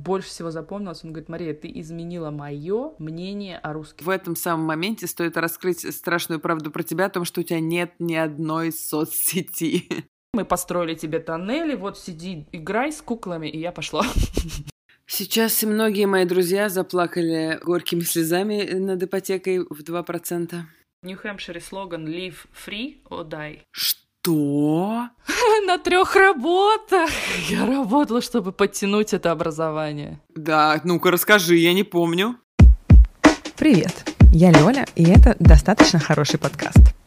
больше всего запомнилось. Он говорит, Мария, ты изменила мое мнение о русских. В этом самом моменте стоит раскрыть страшную правду про тебя о том, что у тебя нет ни одной соцсети. Мы построили тебе тоннели, вот сиди, играй с куклами, и я пошла. Сейчас многие мои друзья заплакали горькими слезами над ипотекой в 2%. В Нью-Хэмпшире слоган «Live free or die». Что? На трех работах. Я работала, чтобы подтянуть это образование. Да, ну-ка расскажи, я не помню. Привет, я Лёля, и это «Достаточно хороший подкаст».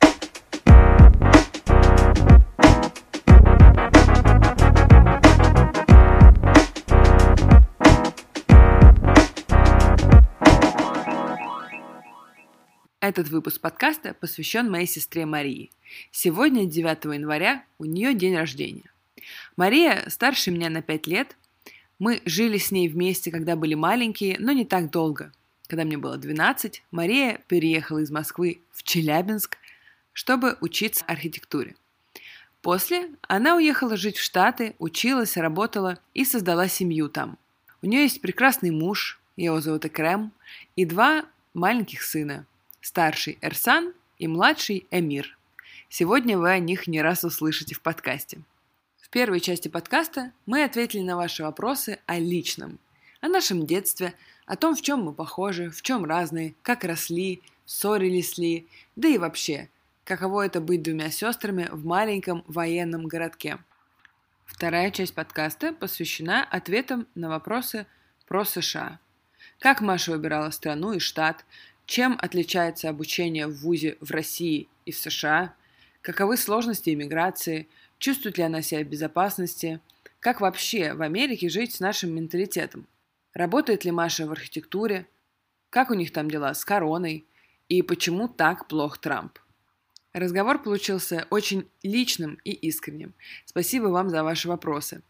Этот выпуск подкаста посвящен моей сестре Марии. Сегодня, 9 января, у нее день рождения. Мария старше меня на 5 лет. Мы жили с ней вместе, когда были маленькие, но не так долго. Когда мне было 12, Мария переехала из Москвы в Челябинск, чтобы учиться архитектуре. После она уехала жить в Штаты, училась, работала и создала семью там. У нее есть прекрасный муж, его зовут Экрем, и два маленьких сына – старший Эрсан и младший Эмир. Сегодня вы о них не раз услышите в подкасте. В первой части подкаста мы ответили на ваши вопросы о личном, о нашем детстве, о том, в чем мы похожи, в чем разные, как росли, ссорились ли, да и вообще, каково это быть двумя сестрами в маленьком военном городке. Вторая часть подкаста посвящена ответам на вопросы про США. Как Маша выбирала страну и штат, чем отличается обучение в ВУЗе в России и в США? Каковы сложности иммиграции? Чувствует ли она себя в безопасности? Как вообще в Америке жить с нашим менталитетом? Работает ли Маша в архитектуре? Как у них там дела с короной? И почему так плох Трамп? Разговор получился очень личным и искренним. Спасибо вам за ваши вопросы.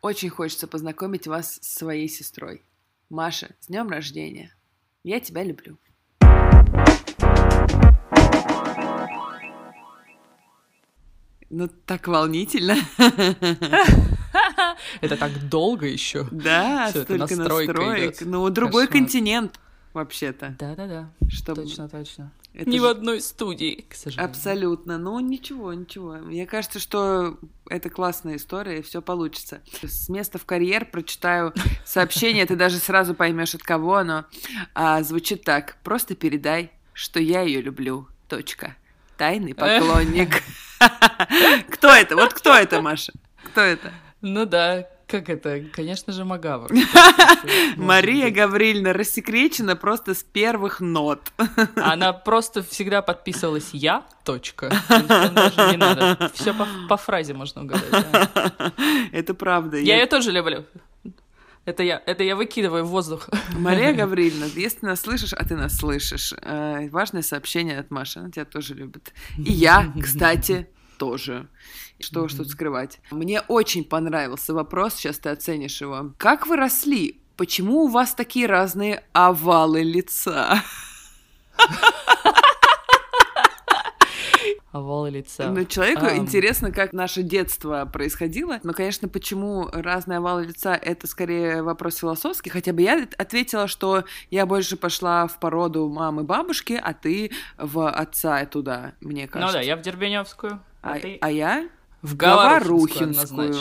Очень хочется познакомить вас с своей сестрой. Маша, с днем рождения! Я тебя люблю. Ну, так волнительно. Это так долго еще. Да, столько настроек. Ну, другой континент, вообще-то. Да-да-да, точно, точно. Это Ни же... в одной студии, к сожалению. Абсолютно. Ну, ничего, ничего. Мне кажется, что это классная история, и все получится. С места в карьер прочитаю сообщение, ты даже сразу поймешь, от кого оно. А, звучит так. Просто передай, что я ее люблю. Точка. Тайный поклонник. Кто это? Вот кто это, Маша? Кто это? Ну да, как это? Конечно же, Магавр. Мария Гаврильевна рассекречена просто с первых нот. Она просто всегда подписывалась «я», точка. Даже не надо. Все по, по фразе можно угадать. Да. Это правда. Я, я ее тоже люблю. Это я, это я выкидываю в воздух. Мария Гаврильевна, если ты нас слышишь, а ты нас слышишь, э, важное сообщение от Маши, она тебя тоже любит. И я, кстати, тоже. Что уж тут скрывать. Мне очень понравился вопрос, сейчас ты оценишь его. Как вы росли? Почему у вас такие разные овалы лица? Овалы лица. Ну, человеку а... интересно, как наше детство происходило. Но, конечно, почему разные овалы лица — это скорее вопрос философский. Хотя бы я ответила, что я больше пошла в породу мамы бабушки, а ты в отца и туда, мне кажется. Ну да, я в Дербеневскую. А, а, ты... а я в Говорухинскую.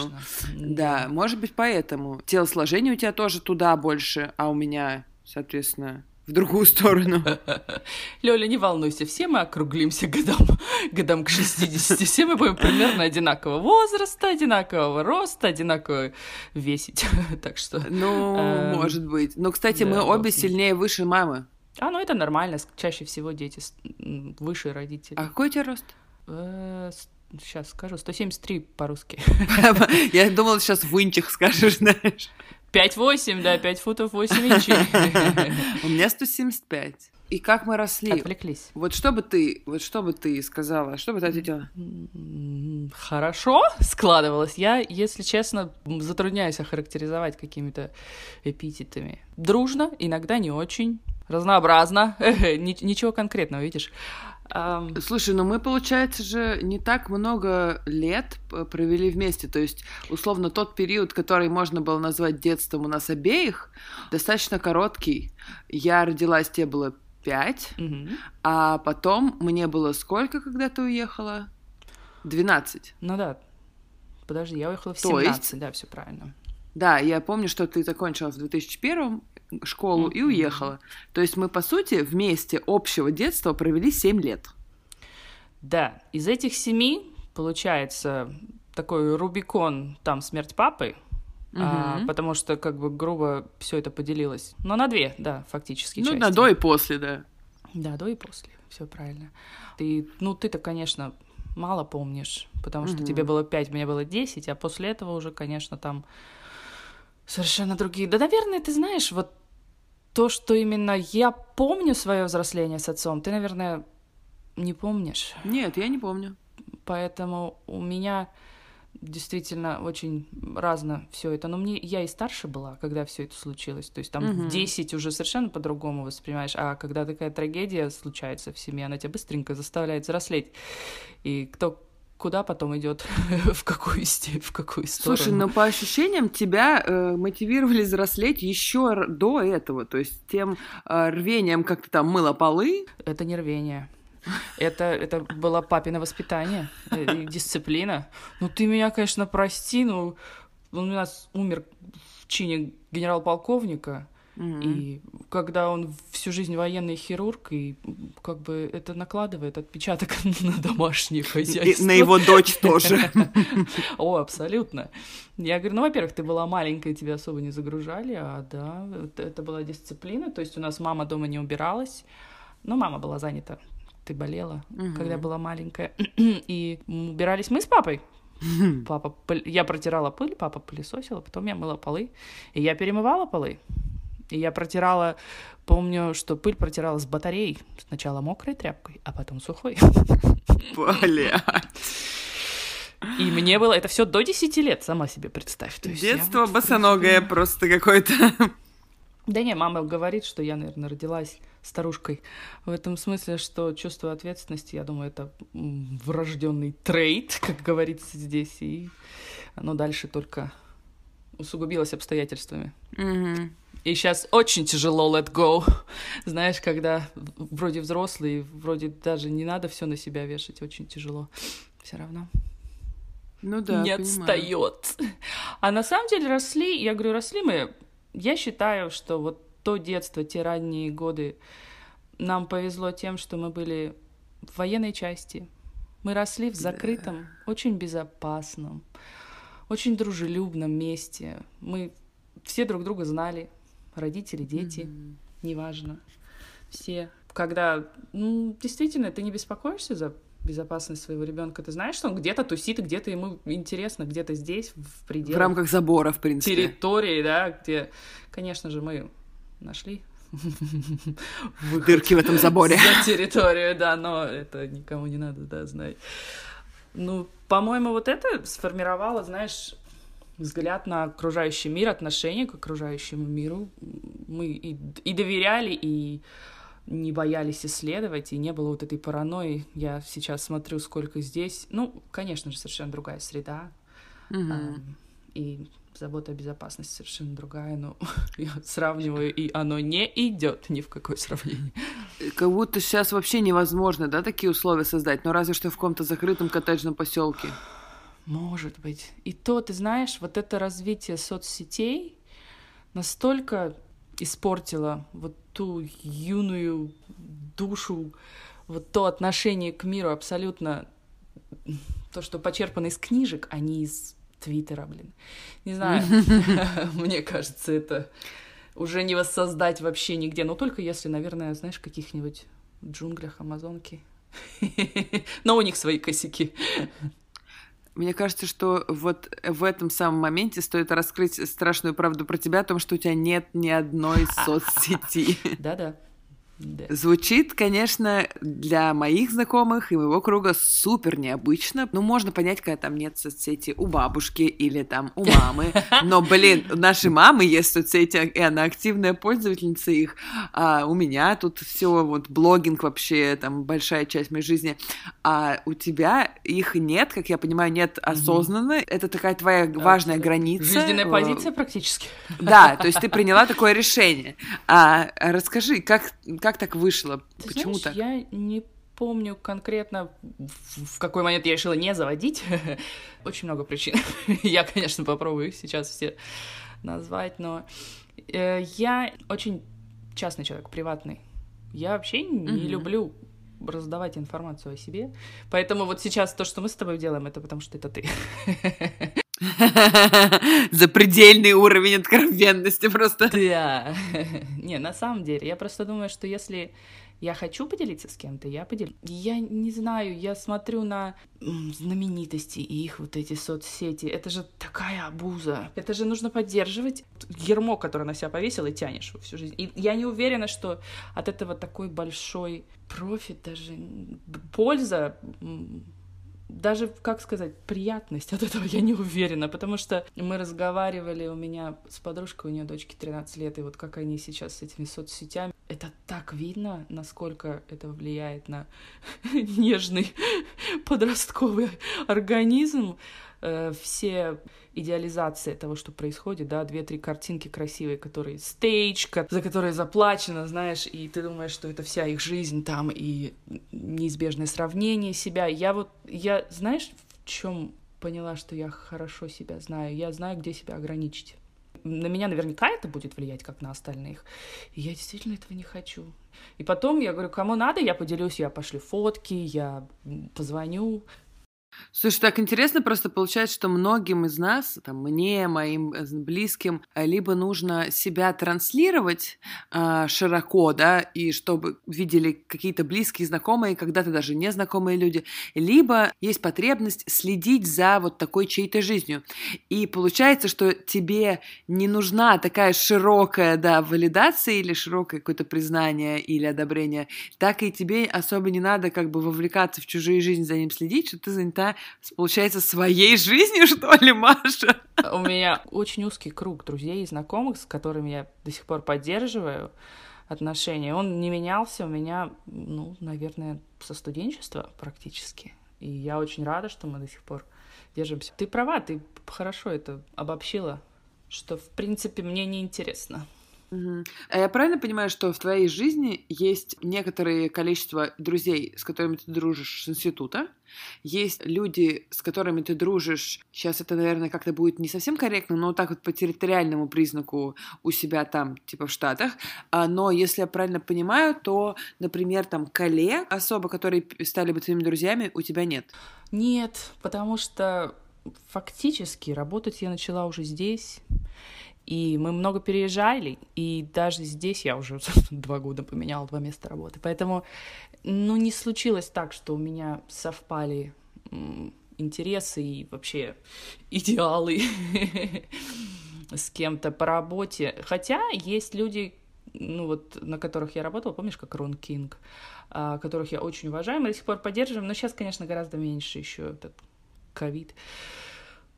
Да, может быть, поэтому. Телосложение у тебя тоже туда больше, а у меня, соответственно, в другую сторону. Лёля, не волнуйся, все мы округлимся годам, годам к 60. Все мы будем примерно одинакового возраста, одинакового роста, одинаково весить. так что... Ну, эм, может быть. Но, кстати, да, мы обе сильнее выше мамы. А, ну это нормально. Чаще всего дети выше родителей. А какой у тебя рост? Сейчас э, скажу. 173 по-русски. Я думала, сейчас в инчах скажешь, знаешь. 5-8, да, 5 футов 8 инчей. У меня 175. И как мы росли? Отвлеклись. Вот что бы ты, вот что бы ты сказала, что бы ты ответила? Хорошо складывалось. Я, если честно, затрудняюсь охарактеризовать какими-то эпитетами. Дружно, иногда не очень. Разнообразно. Ничего конкретного, видишь? Слушай, ну мы, получается же, не так много лет п- провели вместе. То есть, условно, тот период, который можно было назвать детством у нас обеих, достаточно короткий. Я родилась, тебе было пять, мгм. а потом мне было сколько, когда ты уехала? Двенадцать. Ну да. Подожди, я уехала в То 17, есть- да, все правильно. Да, я помню, что ты закончила в 2001 школу и уехала. То есть мы, по сути, вместе общего детства провели семь лет. Да, из этих семи получается такой Рубикон, там смерть папы, а, Мгм. потому что как бы грубо все это поделилось. Но на две, да, фактически. Ну, части. на до и после, да. Да, до и после, все правильно. Ты, ну, ты-то, конечно, мало помнишь, потому что Мгм. тебе было пять, мне было десять, а после этого уже, конечно, там совершенно другие. Да, наверное, ты знаешь, вот то, что именно я помню свое взросление с отцом, ты, наверное, не помнишь. Нет, я не помню. Поэтому у меня действительно очень разно все это. Но мне я и старше была, когда все это случилось. То есть там Мгм. в 10 уже совершенно по-другому воспринимаешь. А когда такая трагедия случается в семье, она тебя быстренько заставляет взрослеть. И кто куда потом идет, в какую в какую сторону. Слушай, ну по ощущениям тебя э, мотивировали взрослеть еще до этого, то есть тем э, рвением, как ты там мыла полы. Это не рвение. Это, это было папино воспитание, э, дисциплина. Ну, ты меня, конечно, прости, но он у нас умер в чине генерал-полковника, И когда он всю жизнь военный хирург, и как бы это накладывает отпечаток на домашнее И хозяйство. на его дочь тоже. О, абсолютно. Я говорю, ну, во-первых, ты была маленькая, тебя особо не загружали, а да, это, была дисциплина, то есть у нас мама дома не убиралась, но мама была занята, ты болела, когда была маленькая, и убирались мы с папой. Папа, я протирала пыль, папа пылесосил, потом я мыла полы, и я перемывала полы. И я протирала, помню, что пыль протирала с батарей. Сначала мокрой тряпкой, а потом сухой. Бля. И мне было это все до 10 лет, сама себе представь. То есть Детство вот, босоногое принципе, просто какое-то. Да не, мама говорит, что я, наверное, родилась старушкой. В этом смысле, что чувство ответственности, я думаю, это врожденный трейд, как говорится здесь, и оно дальше только усугубилось обстоятельствами. Мгм. И сейчас очень тяжело let go. Знаешь, когда вроде взрослый, вроде даже не надо все на себя вешать, очень тяжело. Все равно Ну да, не понимаю. отстает. А на самом деле росли, я говорю, росли мы. Я считаю, что вот то детство, те ранние годы, нам повезло тем, что мы были в военной части. Мы росли в закрытом, очень безопасном, очень дружелюбном месте. Мы все друг друга знали, родители, дети, Мгм. неважно. Все. Когда ну, действительно ты не беспокоишься за безопасность своего ребенка, ты знаешь, что он где-то тусит, где-то ему интересно, где-то здесь, в В пределах рамках забора, в принципе. территории, да, где, конечно же, мы нашли выход Дырки в этом заборе. за территорию, да, но это никому не надо, да, знать. Ну, по-моему, вот это сформировало, знаешь, взгляд на окружающий мир, отношение к окружающему миру. Мы и, и доверяли, и не боялись исследовать, и не было вот этой паранойи. Я сейчас смотрю, сколько здесь. Ну, конечно же, совершенно другая среда. Ам, И забота о безопасности совершенно другая, но я сравниваю, и оно не идет ни в какое сравнение. Как будто сейчас вообще невозможно, да, такие условия создать, но разве что в каком-то закрытом коттеджном поселке. Может быть. И то, ты знаешь, вот это развитие соцсетей настолько испортило вот ту юную душу, вот то отношение к миру абсолютно то, что почерпано из книжек, а не из Твиттера, блин. Не знаю, мне кажется, это уже не воссоздать вообще нигде. Но только если, наверное, знаешь, в каких-нибудь джунглях Амазонки. Но у них свои косяки. Мне кажется, что вот в этом самом моменте стоит раскрыть страшную правду про тебя о том, что у тебя нет ни одной соцсети. Да-да. Да. Звучит, конечно, для моих знакомых и моего круга супер необычно. Ну, можно понять, когда там нет соцсети у бабушки или там у мамы. Но, блин, у нашей мамы есть соцсети, и она активная пользовательница их. А у меня тут все вот блогинг вообще, там большая часть моей жизни. А у тебя их нет, как я понимаю, нет осознанно. Это такая твоя важная граница. Жизненная позиция практически. Да, то есть ты приняла такое решение. А расскажи, как, как так вышло? Ты Почему знаешь, так? я не помню конкретно, в какой момент я решила не заводить. Очень много причин. я, конечно, попробую их сейчас все назвать, но э, я очень частный человек, приватный. Я вообще не Мгм. люблю раздавать информацию о себе. Поэтому вот сейчас то, что мы с тобой делаем, это потому что это ты. Запредельный уровень откровенности просто. Да. Не, на самом деле, я просто думаю, что если я хочу поделиться с кем-то, я поделюсь. Я не знаю, я смотрю на знаменитости и их вот эти соцсети. Это же такая обуза. Это же нужно поддерживать ермо, которое на себя повесил, и тянешь всю жизнь. И я не уверена, что от этого такой большой профит, даже польза даже, как сказать, приятность от этого я не уверена, потому что мы разговаривали у меня с подружкой, у нее дочке 13 лет, и вот как они сейчас с этими соцсетями, это так видно, насколько это влияет на нежный подростковый организм, Э, все идеализации того, что происходит, да, две-три картинки красивые, которые стейджка, за которые заплачено, знаешь, и ты думаешь, что это вся их жизнь там, и неизбежное сравнение себя. Я вот, я, знаешь, в чем поняла, что я хорошо себя знаю? Я знаю, где себя ограничить. На меня наверняка это будет влиять, как на остальных. И я действительно этого не хочу. И потом я говорю, кому надо, я поделюсь, я пошлю фотки, я позвоню. Слушай, так интересно просто получается, что многим из нас, там, мне, моим э, близким, э, либо нужно себя транслировать а, широко, да, и чтобы видели какие-то близкие, знакомые, когда-то даже незнакомые люди, либо есть потребность следить за вот такой чьей-то жизнью. И получается, что тебе не нужна такая широкая, да, валидация или широкое какое-то признание или одобрение, так и тебе особо не надо как бы вовлекаться в чужие жизни, за ним следить, что ты занята, с- получается, своей жизнью, что ли, Маша? У меня очень узкий круг друзей и знакомых, с которыми я до сих пор поддерживаю отношения. Он не менялся у меня, ну, наверное, со студенчества практически. И я очень рада, что мы до сих пор держимся. Ты права, ты хорошо это обобщила, что, в принципе, мне неинтересно. А я правильно понимаю, что в твоей жизни есть некоторое количество друзей, с которыми ты дружишь с института, есть люди, с которыми ты дружишь, сейчас это, наверное, как-то будет не совсем корректно, но так вот по территориальному признаку у себя там, типа в Штатах, А, но если я правильно понимаю, то, например, там коллег особо, которые стали бы твоими друзьями, у тебя нет. Нет, потому что фактически работать я начала уже здесь. И мы много переезжали, и даже здесь я уже два года поменяла два места работы. Поэтому, ну, не случилось так, что у меня совпали интересы и вообще идеалы с кем-то по работе. Хотя есть люди, ну вот, на которых я работала, помнишь, как Рон Кинг, а, которых я очень уважаю, мы до сих пор поддерживаем, но сейчас, конечно, гораздо меньше еще этот ковид.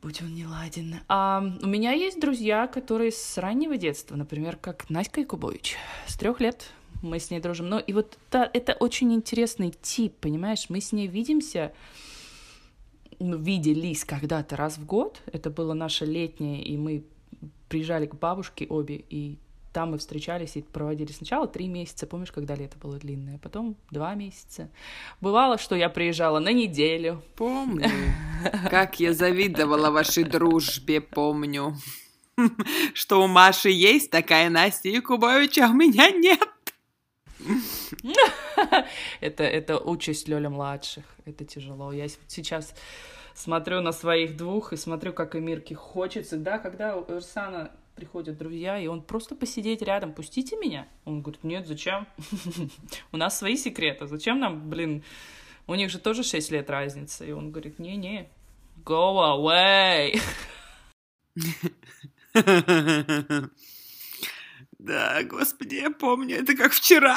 Будь он не ладен. А у меня есть друзья, которые с раннего детства, например, как Наська Якубович. С трех лет мы с ней дружим. Но и вот та- это очень интересный тип, понимаешь? Мы с ней видимся, ну, виделись когда-то раз в год. Это было наше летнее, и мы приезжали к бабушке обе, и там мы встречались и проводили сначала три месяца, помнишь, когда лето было длинное, потом два месяца. Бывало, что я приезжала на неделю, Помню. Как я завидовала вашей дружбе, помню. Что у Маши есть такая Настя Якубович, а у меня нет. это, это участь Лёля младших. Это тяжело. Я сейчас смотрю на своих двух и смотрю, как и Мирке хочется. Да, когда у Ирсана приходят друзья, и он просто посидеть рядом, пустите меня. Он говорит, нет, зачем? У нас свои секреты. Зачем нам, блин, у них же тоже 6 лет разница. И он говорит, не-не, go away. Да, господи, я помню, это как вчера.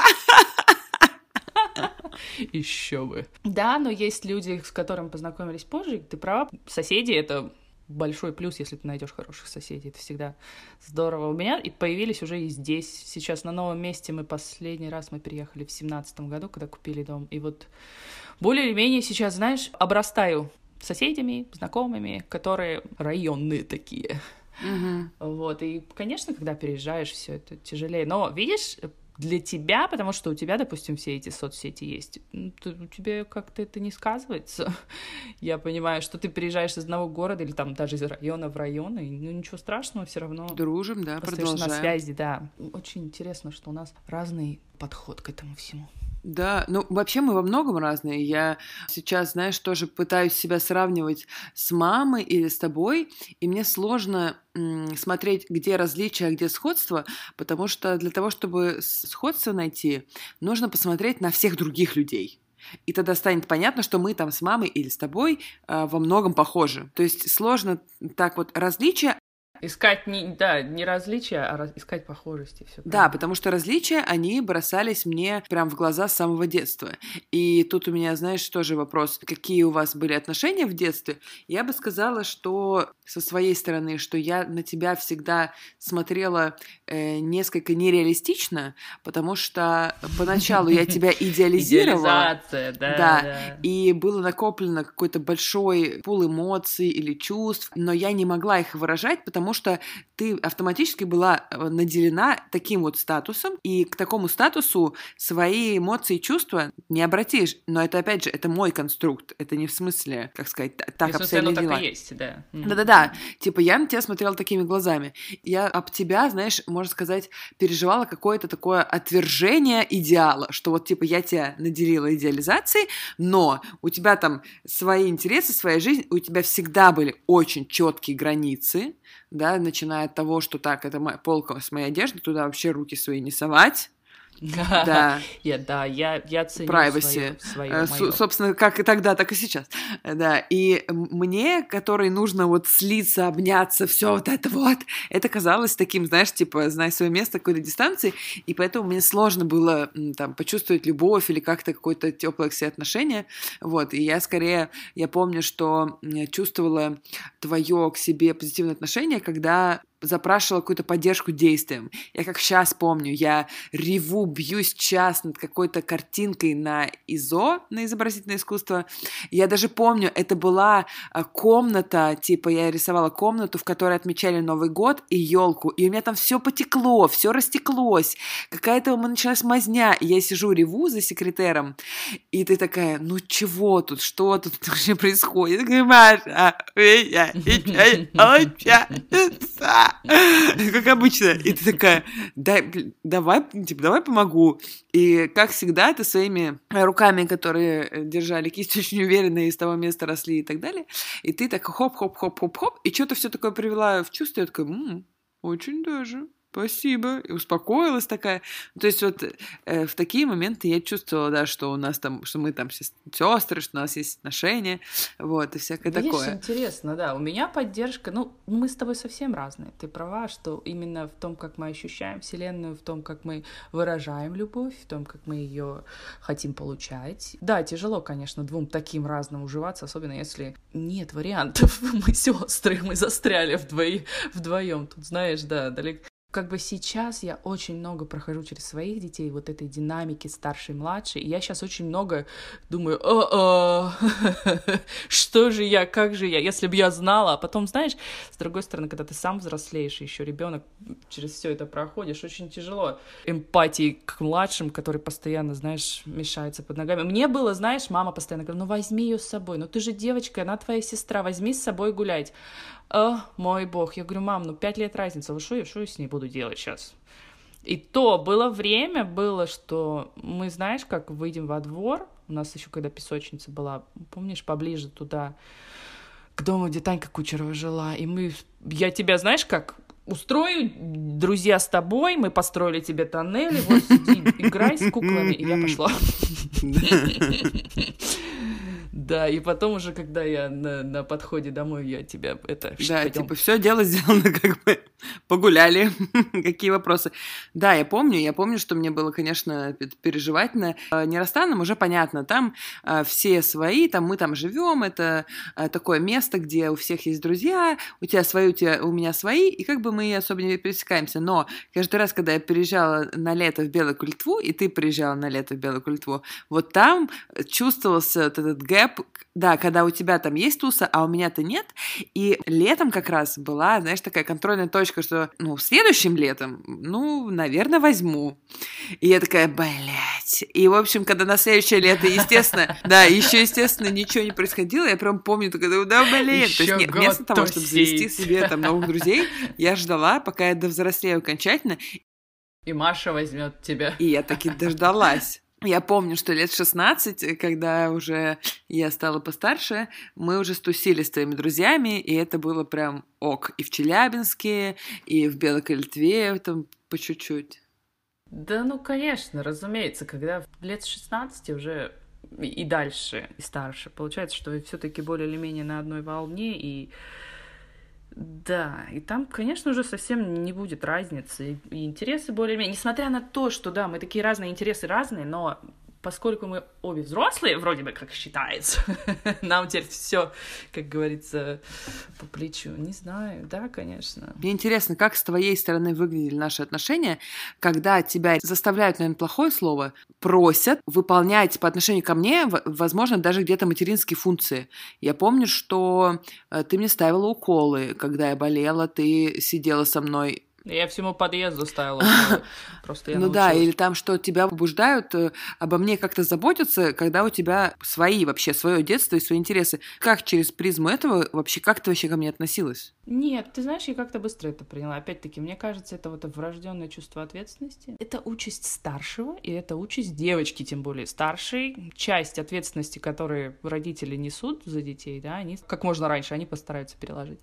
Еще бы. Да, но есть люди, с которыми познакомились позже. Ты права, соседи — это большой плюс, если ты найдешь хороших соседей. Это всегда здорово. У меня и появились уже и здесь. Сейчас на новом месте мы последний раз мы переехали в семнадцатом году, когда купили дом. И вот более или менее сейчас, знаешь, обрастаю соседями, знакомыми, которые районные такие. Угу. Вот, и, конечно, когда переезжаешь, все это тяжелее. Но, видишь, для тебя, потому что у тебя, допустим, все эти соцсети есть, ну, у тебя как-то это не сказывается. Я понимаю, что ты переезжаешь из одного города или там даже из района в район, и ну ничего страшного, все равно. Дружим, да, продолжаем. на связи, да. Очень интересно, что у нас разный подход к этому всему. Да, ну вообще мы во многом разные. Я сейчас, знаешь, тоже пытаюсь себя сравнивать с мамой или с тобой, и мне сложно смотреть, где различия, а где сходство, потому что для того, чтобы сходство найти, нужно посмотреть на всех других людей. И тогда станет понятно, что мы там с мамой или с тобой э, во многом похожи. То есть сложно так вот различия Искать не, да, не различия, а раз, искать похожести. Все да, потому что различия, они бросались мне прям в глаза с самого детства. И тут у меня, знаешь, тоже вопрос, какие у вас были отношения в детстве? Я бы сказала, что со своей стороны, что я на тебя всегда смотрела э, несколько нереалистично, потому что поначалу я тебя идеализировала. Да, да. И было накоплено какой-то большой пул эмоций или чувств, но я не могла их выражать, потому потому что ты автоматически была э, наделена таким вот статусом, и к такому статусу свои эмоции и чувства не обратишь. Но это, опять же, это мой конструкт, это не в смысле, как сказать, так в обстояли дела. Так и есть, да. Да-да-да, типа я на тебя смотрела такими глазами. Я об тебя, знаешь, можно сказать, переживала какое-то такое отвержение идеала, что вот типа я тебя наделила идеализацией, но у тебя там свои интересы, своя жизнь, у тебя всегда были очень четкие границы, да, начиная от того, что так, это моя полка с моей одеждой, туда вообще руки свои не совать, да. Я, да, я, я ценю privacy. свое, свое С, собственно, как и тогда, так и сейчас. Да, и мне, которой нужно вот слиться, обняться, все вот это вот, это казалось таким, знаешь, типа, знай свое место, какой-то дистанции, и поэтому мне сложно было там почувствовать любовь или как-то какое-то теплое к себе отношение, вот, и я скорее, я помню, что чувствовала твое к себе позитивное отношение, когда запрашивала какую-то поддержку действием. Я как сейчас помню, я реву, бьюсь час над какой-то картинкой на ИЗО, на изобразительное искусство. Я даже помню, это была а, комната, типа я рисовала комнату, в которой отмечали Новый год и елку, и у меня там все потекло, все растеклось, какая-то у меня началась мазня, и я сижу, реву за секретером, и ты такая, ну чего тут, что тут вообще происходит? Маша, меня как обычно. И ты такая, давай, типа, давай помогу. И, как всегда, ты своими руками, которые держали кисть очень уверенно, из того места росли и так далее, и ты так хоп-хоп-хоп-хоп-хоп, и что-то все такое привела в чувство, я такая, очень даже спасибо, и успокоилась такая. То есть вот э, в такие моменты я чувствовала, да, что у нас там, что мы там сестры, что у нас есть отношения, вот, и всякое Видишь, такое. интересно, да, у меня поддержка, ну, мы с тобой совсем разные, ты права, что именно в том, как мы ощущаем Вселенную, в том, как мы выражаем любовь, в том, как мы ее хотим получать. Да, тяжело, конечно, двум таким разным уживаться, особенно если нет вариантов, мы сестры, мы застряли вдвоем, вдвоем, тут, знаешь, да, далеко как бы сейчас я очень много прохожу через своих детей, вот этой динамики старший-младший, и я сейчас очень много думаю, о -о, что же я, как же я, если бы я знала, а потом, знаешь, с другой стороны, когда ты сам взрослеешь, еще ребенок через все это проходишь, очень тяжело эмпатии к младшим, который постоянно, знаешь, мешается под ногами. Мне было, знаешь, мама постоянно говорила, ну возьми ее с собой, ну ты же девочка, она твоя сестра, возьми с собой гулять. О, мой бог. Я говорю, мам, ну пять лет разница, вы что, что я с ней буду делать сейчас? И то было время, было, что мы, знаешь, как выйдем во двор, у нас еще когда песочница была, помнишь, поближе туда, к дому, где Танька Кучерова жила, и мы, я тебя, знаешь, как устрою, друзья с тобой, мы построили тебе тоннели, вот сиди, играй с куклами, и я пошла. Да, и потом уже, когда я на, на подходе домой, я тебя это... Да, пойдём. типа, все дело сделано, как бы погуляли. Какие вопросы? Да, я помню, я помню, что мне было, конечно, переживательно. Э, Нерастанным уже понятно, там э, все свои, там мы там живем, это э, такое место, где у всех есть друзья, у тебя свои, у, тебя, у меня свои, и как бы мы особо не пересекаемся. Но каждый раз, когда я переезжала на лето в Белую Культву, и ты приезжала на лето в Белую Культву, вот там чувствовался вот этот гэп, да, когда у тебя там есть туса, а у меня-то нет. И летом как раз была, знаешь, такая контрольная точка, что, ну, следующим летом, ну, наверное, возьму. И я такая, блядь. И, в общем, когда на следующее лето, естественно, да, еще, естественно, ничего не происходило, я прям помню, такая, да, блин. То есть, вместо того, чтобы завести себе там новых друзей, я ждала, пока я довзрослею окончательно, И Маша возьмет тебя. и я таки дождалась. Я помню, что лет 16, когда уже я стала постарше, мы уже стусили с твоими друзьями, и это было прям ок. И в Челябинске, и в Белой Кольтве, там по чуть-чуть. Да, ну, конечно, разумеется, когда лет 16 уже и дальше, и старше, получается, что вы все-таки более или менее на одной волне, и да, и там, конечно, уже совсем не будет разницы, и, интересы более-менее, несмотря на то, что, да, мы такие разные, интересы разные, но поскольку мы обе взрослые, вроде бы как считается, нам теперь все, как говорится, по плечу. Не знаю, да, конечно. Мне интересно, как с твоей стороны выглядели наши отношения, когда тебя заставляют, наверное, плохое слово, просят выполнять по отношению ко мне, возможно, даже где-то материнские функции. Я помню, что э, ты мне ставила уколы, когда я болела, ты сидела со мной Я всему подъезду ставила. Просто я ну да, или там, что тебя побуждают э, обо мне как-то заботиться, когда у тебя свои вообще, свое детство и свои интересы. Как через призму этого вообще, как ты вообще ко мне относилась? Нет, ты знаешь, я как-то быстро это приняла. Опять-таки, мне кажется, это вот врожденное чувство ответственности. Это участь старшего, и это участь девочки, тем более старшей. Часть ответственности, которые родители несут за детей, да, они как можно раньше, они постараются переложить.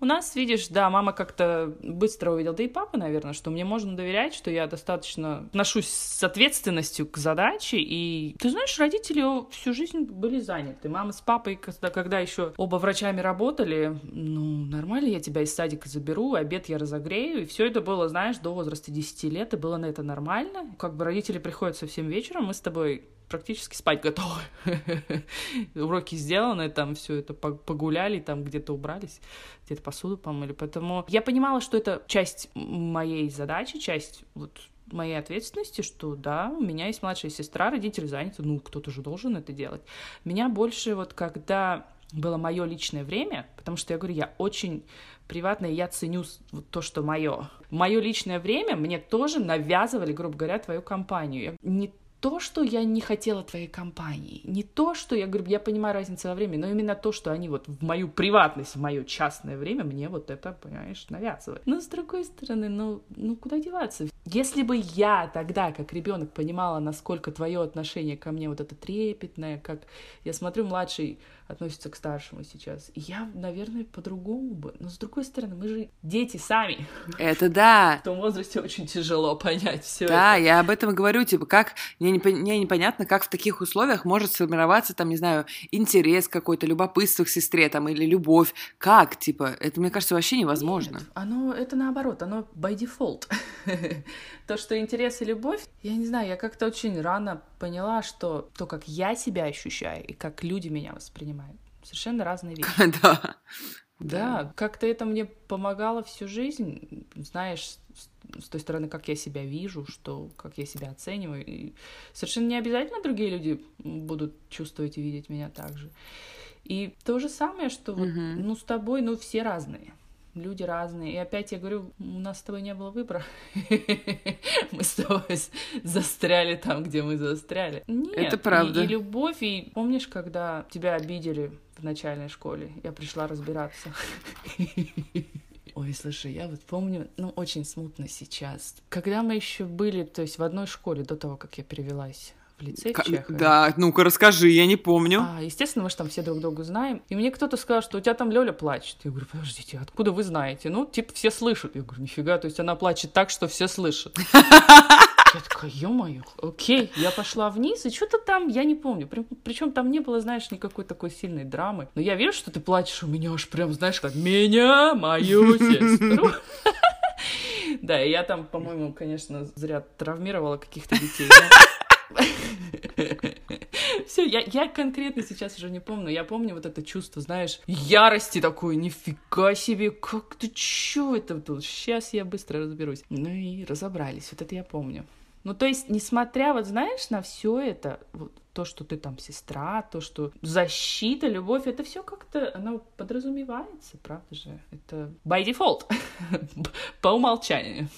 У нас, видишь, да, мама как-то быстро увидела, да и папа, наверное, что мне можно доверять, что я достаточно отношусь с ответственностью к задаче, и ты знаешь, родители всю жизнь были заняты. Мама с папой, когда, когда еще оба врачами работали, ну, нормально, я тебя из садика заберу, обед я разогрею, и все это было, знаешь, до возраста 10 лет, и было на это нормально. Как бы родители приходят совсем вечером, мы с тобой практически спать готовы. Уроки сделаны, там все это по- погуляли, там где-то убрались, где-то посуду помыли. Поэтому я понимала, что это часть моей задачи, часть вот моей ответственности, что да, у меня есть младшая сестра, родители заняты, ну, кто-то же должен это делать. Меня больше вот когда было мое личное время, потому что я говорю, я очень приватная, я ценю вот то, что мое. Мое личное время мне тоже навязывали, грубо говоря, твою компанию. Я- Не то, что я не хотела твоей компании, не то, что я говорю, я понимаю разницу во времени, но именно то, что они вот в мою приватность, в мое частное время мне вот это, понимаешь, навязывают. Но с другой стороны, ну, ну куда деваться? Если бы я тогда, как ребенок, понимала, насколько твое отношение ко мне вот это трепетное, как я смотрю, младший относится к старшему сейчас, я, наверное, по-другому бы. Но с другой стороны, мы же дети сами. Это да. В том возрасте очень тяжело понять все Да, я об этом говорю, типа, как, мне, не, мне непонятно, как в таких условиях может сформироваться, там, не знаю, интерес какой-то, любопытство к сестре, там, или любовь. Как, типа, это, мне кажется, вообще невозможно. Нет, оно, это наоборот, оно by default. То, что интерес и любовь, я не знаю, я как-то очень рано поняла, что то, как я себя ощущаю и как люди меня воспринимают, совершенно разные вещи. Да. Да, как-то это мне помогало всю жизнь, знаешь, с, той стороны, как я себя вижу, что, как я себя оцениваю. И совершенно не обязательно другие люди будут чувствовать и видеть меня так же. И то же самое, что вот, Мгм. ну, с тобой, ну, все разные. Люди разные. И опять я говорю, у нас с тобой не было выбора. Мы с тобой застряли там, где мы застряли. Нет, Это и- правда. И, любовь, и помнишь, когда тебя обидели в начальной школе? Я пришла разбираться. Ой, слушай, я вот помню, ну, очень смутно сейчас. Когда мы еще были, то есть в одной школе, до того, как я перевелась в лицей в Ка- Чехове. Да, ну-ка расскажи, я не помню. А, естественно, мы же там все друг друга знаем. И мне кто-то сказал, что у тебя там Лёля плачет. Я говорю, подождите, откуда вы знаете? Ну, типа, все слышат. Я говорю, нифига, то есть она плачет так, что все слышат. Я такая, ё-моё, окей, я пошла вниз, и что-то там, я не помню. Причем там не было, знаешь, никакой такой сильной драмы. Но я вижу, что ты плачешь, у меня уж прям, знаешь, как меня, мою сестру. Да, и я там, по-моему, конечно, зря травмировала каких-то детей. Все, я, я конкретно сейчас уже не помню. Я помню вот это чувство, знаешь, ярости такой, нифига себе, как ты чё это тут? Сейчас я быстро разберусь. Ну и разобрались, вот это я помню. Ну, то есть, несмотря, вот знаешь, на все это, вот то, что ты там сестра, то, что защита, любовь, это все как-то, оно подразумевается, правда же? Это by default, по умолчанию.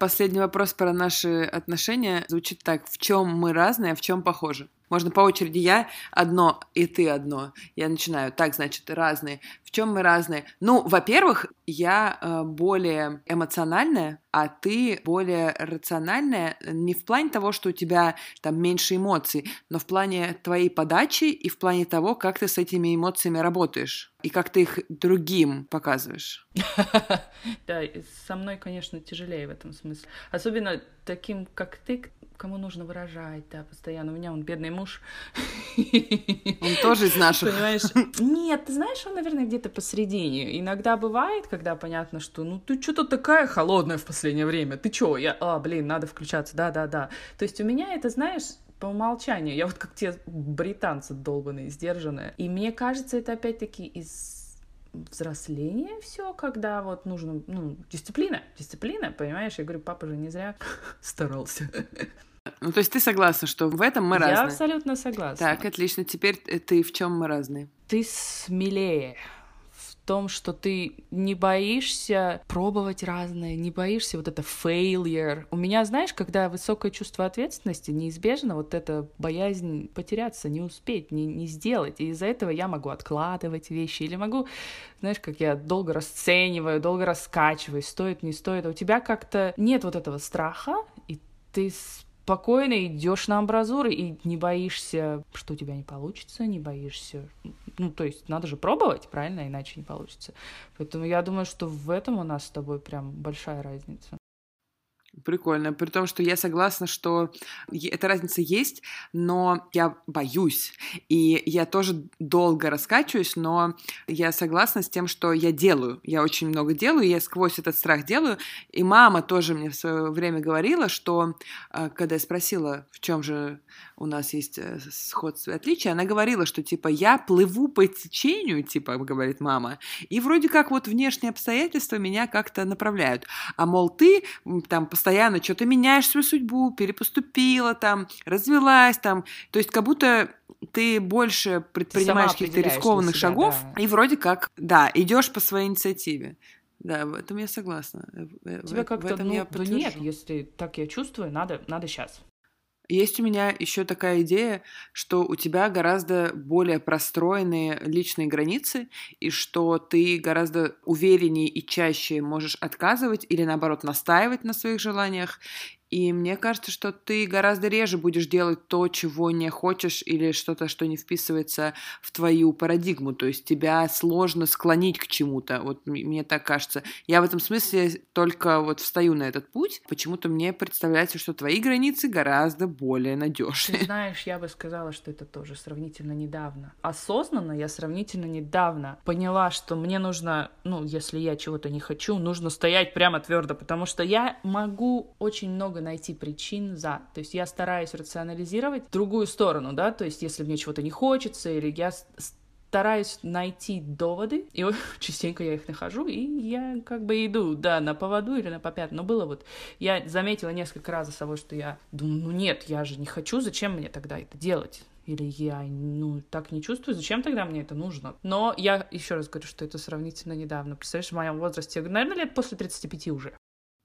Последний вопрос про наши отношения звучит так. В чем мы разные, а в чем похожи? Можно по очереди я одно и ты одно. Я начинаю. Так, значит, разные. В чем мы разные? Ну, во-первых, я э, более эмоциональная, а ты более рациональная. Не в плане того, что у тебя там меньше эмоций, но в плане твоей подачи и в плане того, как ты с этими эмоциями работаешь и как ты их другим показываешь. Да, со мной, конечно, тяжелее в этом смысле. Особенно таким, как ты, кому нужно выражать, да, постоянно. У меня он бедный муж. Он тоже из наших. Понимаешь? Нет, ты знаешь, он, наверное, где-то посередине. Иногда бывает, когда понятно, что ну ты что-то такая холодная в последнее время. Ты чё? Я, а, блин, надо включаться, да-да-да. То есть у меня это, знаешь, по умолчанию. Я вот как те британцы долбанные, сдержанные. И мне кажется, это опять-таки из взросление все, когда вот нужно, ну, дисциплина, дисциплина, понимаешь? Я говорю, папа же не зря старался. Ну, то есть ты согласна, что в этом мы разные? Я абсолютно согласна. Так, отлично. Теперь ты в чем мы разные? Ты смелее том, что ты не боишься пробовать разное, не боишься вот это failure. У меня, знаешь, когда высокое чувство ответственности, неизбежно вот эта боязнь потеряться, не успеть, не, не сделать. И из-за этого я могу откладывать вещи или могу, знаешь, как я долго расцениваю, долго раскачиваюсь, стоит, не стоит. А у тебя как-то нет вот этого страха, и ты спокойно идешь на амбразуры и не боишься, что у тебя не получится, не боишься. Ну, то есть надо же пробовать, правильно, иначе не получится. Поэтому я думаю, что в этом у нас с тобой прям большая разница. Прикольно. При том, что я согласна, что эта разница есть, но я боюсь. И я тоже долго раскачиваюсь, но я согласна с тем, что я делаю. Я очень много делаю, я сквозь этот страх делаю. И мама тоже мне в свое время говорила, что а, когда я спросила, в чем же у нас есть э, сходство и отличия, она говорила, что типа я плыву по течению, типа, говорит мама, и вроде как вот внешние обстоятельства меня как-то направляют. А мол, ты там постоянно что-то меняешь свою судьбу, перепоступила там, развелась там, то есть как будто ты больше предпринимаешь каких-то рискованных себя, шагов, да. и вроде как, да, идешь по своей инициативе. Да, в этом я согласна. Э, Тебе как-то, ну, я да нет, если так я чувствую, надо, надо сейчас. Есть у меня еще такая идея, что у тебя гораздо более простроенные личные границы, и что ты гораздо увереннее и чаще можешь отказывать или наоборот настаивать на своих желаниях, и мне кажется, что ты гораздо реже будешь делать то, чего не хочешь, или что-то, что не вписывается в твою парадигму. То есть тебя сложно склонить к чему-то. Вот мне так кажется. Я в этом смысле только вот встаю на этот путь. Почему-то мне представляется, что твои границы гораздо более надежные. Ты знаешь, я бы сказала, что это тоже сравнительно недавно. Осознанно я сравнительно недавно поняла, что мне нужно, ну, если я чего-то не хочу, нужно стоять прямо твердо, потому что я могу очень много много найти причин за. То есть я стараюсь рационализировать другую сторону, да, то есть если мне чего-то не хочется, или я стараюсь найти доводы, и частенько я их нахожу, и я как бы иду, да, на поводу или на попят. Но было вот, я заметила несколько раз за собой, что я думаю, ну нет, я же не хочу, зачем мне тогда это делать? Или я, ну, так не чувствую, зачем тогда мне это нужно? Но я еще раз говорю, что это сравнительно недавно. Представляешь, в моем возрасте, наверное, лет после 35 уже.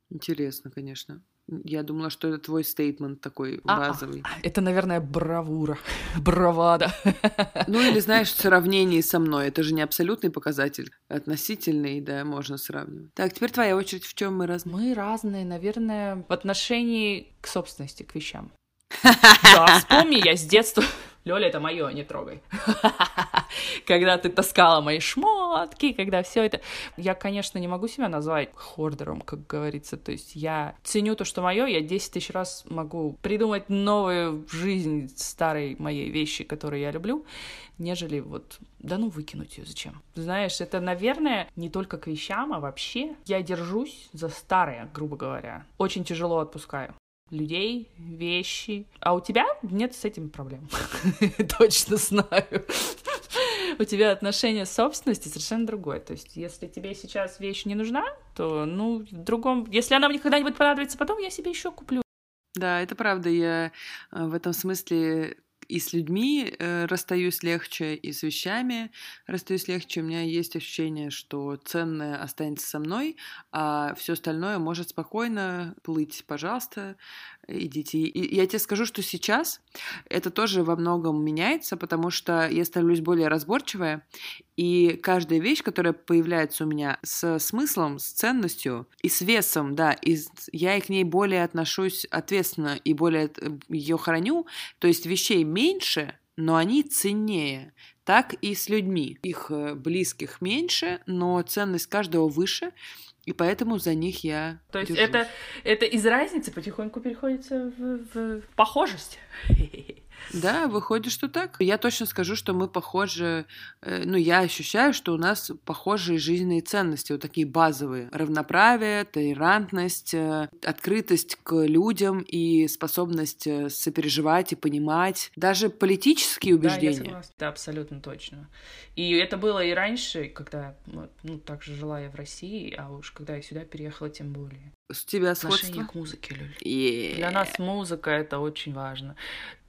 Интересно, конечно. Я думала, что это твой стейтмент такой а, базовый. А, это, наверное, бравура, бравада. Ну или, знаешь, в сравнении со мной. Это же не абсолютный показатель. Относительный, да, можно сравнивать. Так, теперь твоя очередь. В чем мы разные? Мы разные, наверное, в отношении к собственности, к вещам. Да, вспомни, я с детства... Лёля, это мое, не трогай. когда ты таскала мои шмотки, когда все это. Я, конечно, не могу себя назвать хордером, как говорится. То есть я ценю то, что мое, я 10 тысяч раз могу придумать новую жизнь старой моей вещи, которые я люблю, нежели вот, да ну выкинуть ее зачем? Знаешь, это, наверное, не только к вещам, а вообще я держусь за старое, грубо говоря. Очень тяжело отпускаю людей, вещи. А у тебя нет с этим проблем. Точно знаю. У тебя отношение с собственностью совершенно другое. То есть, если тебе сейчас вещь не нужна, то, ну, в другом... Если она мне когда-нибудь понадобится потом, я себе еще куплю. Да, это правда. Я э, в этом смысле и с людьми э, расстаюсь легче, и с вещами расстаюсь легче. У меня есть ощущение, что ценное останется со мной, а все остальное может спокойно плыть, пожалуйста идите. И я тебе скажу, что сейчас это тоже во многом меняется, потому что я становлюсь более разборчивая, и каждая вещь, которая появляется у меня с смыслом, с ценностью и с весом, да, и я к ней более отношусь ответственно и более э, ее храню, то есть вещей меньше, но они ценнее. Так и с людьми. Их э, близких меньше, но ценность каждого выше. И поэтому за них я. То есть это, это из разницы потихоньку переходится в, в похожесть. Да, выходит, что так. Я точно скажу, что мы похожи, э, ну, я ощущаю, что у нас похожие жизненные ценности, вот такие базовые. Равноправие, толерантность, э, открытость к людям и способность э, сопереживать и понимать. Даже политические убеждения. Да, я согласна. Да, абсолютно точно. И это было и раньше, когда, ну, также жила я в России, а уж когда я сюда переехала, тем более. С тебя Отношение к музыке, Люль. Yeah. Для нас музыка — это очень важно.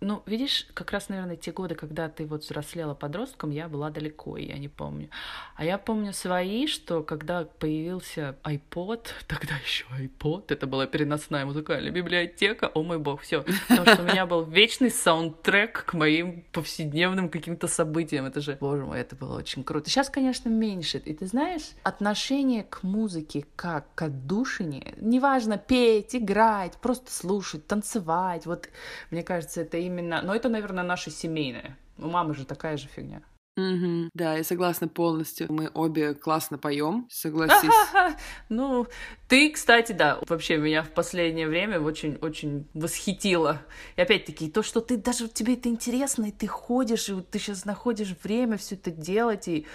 Ну, видишь, как раз, наверное, те годы, когда ты вот взрослела подростком, я была далеко, я не помню. А я помню свои, что когда появился iPod, тогда еще iPod, это была переносная музыкальная библиотека, о мой бог, все. Потому что у меня был вечный саундтрек к моим повседневным каким-то событиям. Это же, боже мой, это было очень круто. Сейчас, конечно, меньше. И ты знаешь, отношение к музыке как к отдушине, неважно петь, играть, просто слушать, танцевать, вот, мне кажется, это именно... Но это, наверное, наше семейное. У мамы же такая же фигня. Угу. Да, я согласна полностью. Мы обе классно поем, согласись. Ну, ты, кстати, да, вообще меня в последнее время очень-очень восхитила. И опять-таки, то, что ты даже тебе это интересно, и ты ходишь, и ты сейчас находишь время все это делать, и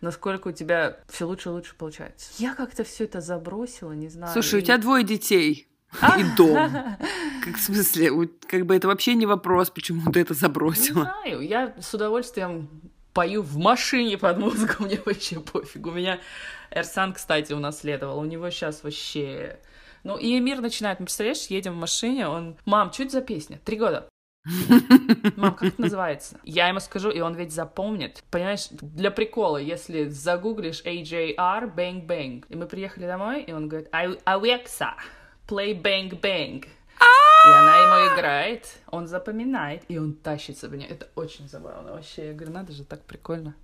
насколько у тебя все лучше и лучше получается. Я как-то все это забросила, не знаю. Слушай, и... у тебя двое детей. И дом. Как, в смысле, как бы это вообще не вопрос, почему ты это забросила. Не знаю, я с удовольствием пою в машине под музыку, мне вообще пофиг. У меня Эрсан, кстати, унаследовал, у него сейчас вообще... Ну, и Эмир начинает, мы, представляешь, едем в машине, он... Мам, что это за песня? Три года. Мам, как это называется? Я ему скажу, и он ведь запомнит. Понимаешь, для прикола, если загуглишь AJR Bang Bang, и мы приехали домой, и он говорит, Alexa, play Bang Bang. И она ему играет, он запоминает, и он тащится в нее. Это очень забавно вообще. Я говорю, надо же, так прикольно.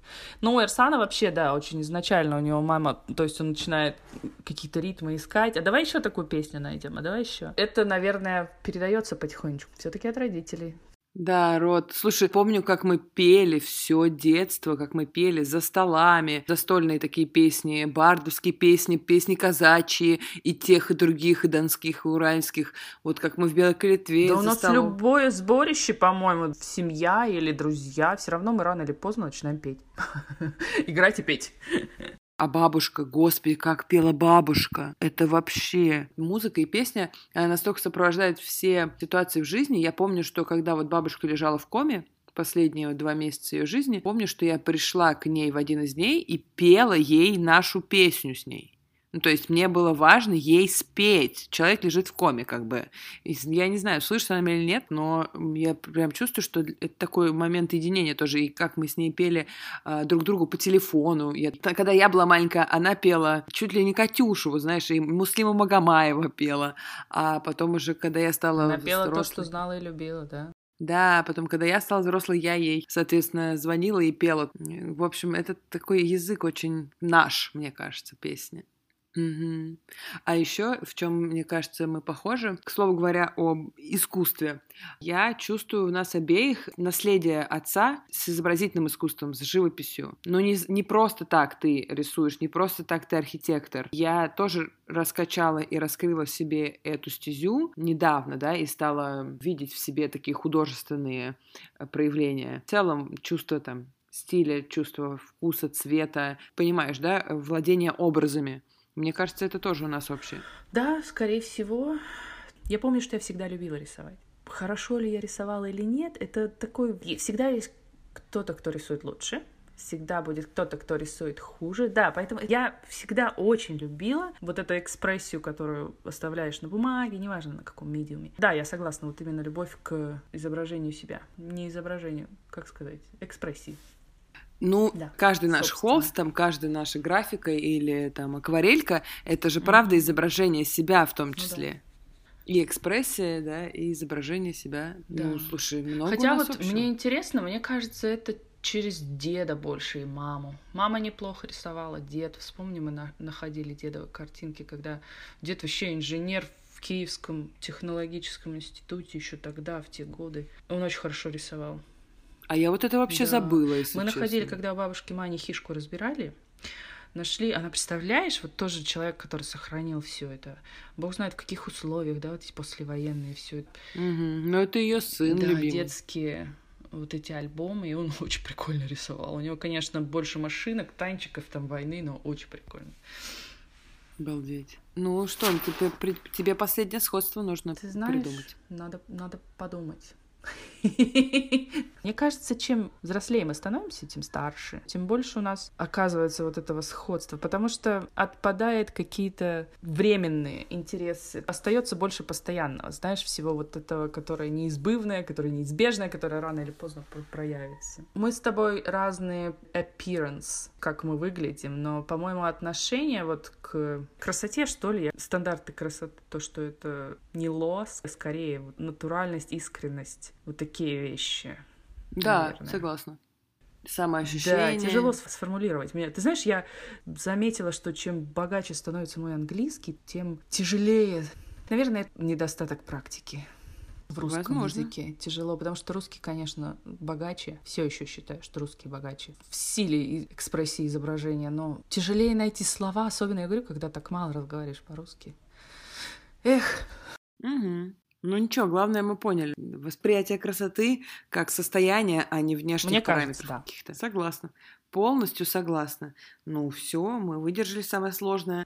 Ну, у Эрсана вообще, да, очень изначально у него мама, то есть он начинает какие-то ритмы искать. А давай еще такую песню найдем, а давай еще. Это, наверное, передается потихонечку. Все-таки от родителей. Да, Рот. Слушай, помню, как мы пели все детство, как мы пели за столами, застольные такие песни, бардовские песни, песни казачьи, и тех, и других, и донских, и уральских. Вот как мы в Белой Калитве Да у нас столом. любое сборище, по-моему, семья или друзья, все равно мы рано или поздно начинаем петь. Играть и петь. А бабушка, господи, как пела бабушка. Это вообще... Музыка и песня она настолько сопровождает все ситуации в жизни. Я помню, что когда вот бабушка лежала в коме, последние два месяца ее жизни, помню, что я пришла к ней в один из дней и пела ей нашу песню с ней. Ну, то есть мне было важно ей спеть. Человек лежит в коме, как бы. Я не знаю, слышит она меня или нет, но я прям чувствую, что это такой момент единения тоже. И как мы с ней пели э, друг другу по телефону. Я, когда я была маленькая, она пела чуть ли не Катюшу, вот знаешь, и Муслима Магомаева пела. А потом уже, когда я стала Она пела взрослой... то, что знала и любила, да? Да, потом, когда я стала взрослой, я ей, соответственно, звонила и пела. В общем, это такой язык очень наш, мне кажется, песня. Угу. А еще, в чем, мне кажется, мы похожи, к слову говоря, об искусстве. Я чувствую у нас обеих наследие отца с изобразительным искусством, с живописью. Но не, не просто так ты рисуешь, не просто так ты архитектор. Я тоже раскачала и раскрыла в себе эту стезю недавно, да, и стала видеть в себе такие художественные э, проявления. В целом, чувство там стиля, чувство вкуса, цвета, понимаешь, да, владение образами. Мне кажется, это тоже у нас общее. Да, скорее всего. Я помню, что я всегда любила рисовать. Хорошо ли я рисовала или нет, это такой... Всегда есть кто-то, кто рисует лучше, всегда будет кто-то, кто рисует хуже. Да, поэтому я всегда очень любила вот эту экспрессию, которую оставляешь на бумаге, неважно на каком медиуме. Да, я согласна, вот именно любовь к изображению себя. Не изображению, как сказать, экспрессии. Ну, да, каждый наш собственно. холст, там, каждая наша графика или там акварелька, это же правда изображение себя в том числе. Ну, да. И экспрессия, да, и изображение себя. Да. Ну, слушай, много Хотя у нас вот общего. мне интересно, мне кажется, это через деда больше и маму. Мама неплохо рисовала, дед. Вспомни, мы на находили дедовы картинки, когда дед вообще инженер в Киевском технологическом институте еще тогда, в те годы. Он очень хорошо рисовал. А я вот это вообще да. забыла, если Мы честно. находили, когда у бабушки Мани хишку разбирали, нашли, она, представляешь, вот тоже человек, который сохранил все это. Бог знает, в каких условиях, да, вот эти послевоенные все это. Угу. Ну, это ее сын да, любимый. детские вот эти альбомы, и он очень прикольно рисовал. У него, конечно, больше машинок, танчиков там войны, но очень прикольно. Обалдеть. Ну что, тебе, тебе последнее сходство нужно Ты знаешь, придумать. Надо, надо подумать. Мне кажется, чем взрослее мы становимся, тем старше, тем больше у нас оказывается вот этого сходства, потому что отпадает какие-то временные интересы, остается больше постоянного, знаешь, всего вот этого, которое неизбывное, которое неизбежное, которое рано или поздно проявится. Мы с тобой разные appearance, как мы выглядим, но, по-моему, отношение вот к красоте, что ли, стандарты красоты, то, что это не лоск, а скорее натуральность, искренность, вот такие вещи. Да, наверное. согласна. Самоощущение. Да, тяжело сформулировать. Меня, ты знаешь, я заметила, что чем богаче становится мой английский, тем тяжелее. Наверное, это недостаток практики в русском Возможно. языке. Тяжело, потому что русский, конечно, богаче. Все еще считаю, что русский богаче в силе экспрессии изображения, но тяжелее найти слова, особенно я говорю, когда так мало разговариваешь по-русски. Эх. Угу. Ну ничего, главное мы поняли. Восприятие красоты как состояние, а не внешних Мне параметров да. каких-то. Согласна. Полностью согласна. Ну все, мы выдержали самое сложное.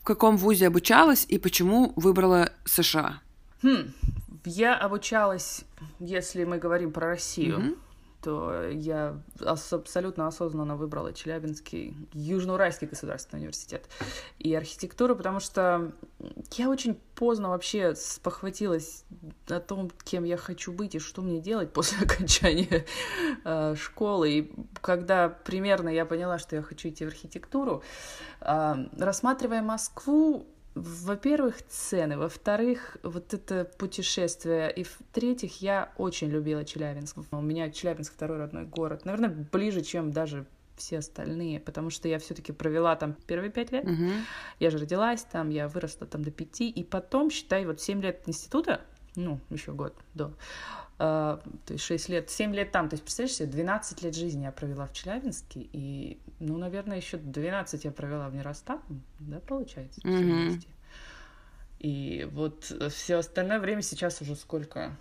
В каком вузе обучалась и почему выбрала США? Хм, я обучалась, если мы говорим про Россию. Mm-hmm то я абсолютно осознанно выбрала Челябинский, Южноуральский государственный университет и архитектуру, потому что я очень поздно вообще спохватилась о том, кем я хочу быть и что мне делать после окончания э, школы. И когда примерно я поняла, что я хочу идти в архитектуру, э, рассматривая Москву, во-первых, цены, во-вторых, вот это путешествие, и в-третьих, я очень любила Челябинск. У меня Челябинск второй родной город, наверное, ближе, чем даже все остальные, потому что я все-таки провела там первые пять лет. Угу. Я же родилась там, я выросла там до пяти, и потом, считай, вот семь лет института, ну, еще год до, то есть 6 лет, 7 лет там, то есть, представляешь себе, 12 лет жизни я провела в Челябинске, и, ну, наверное, еще 12 я провела в Неростатом, да, получается, mm-hmm. И вот все остальное время сейчас уже сколько?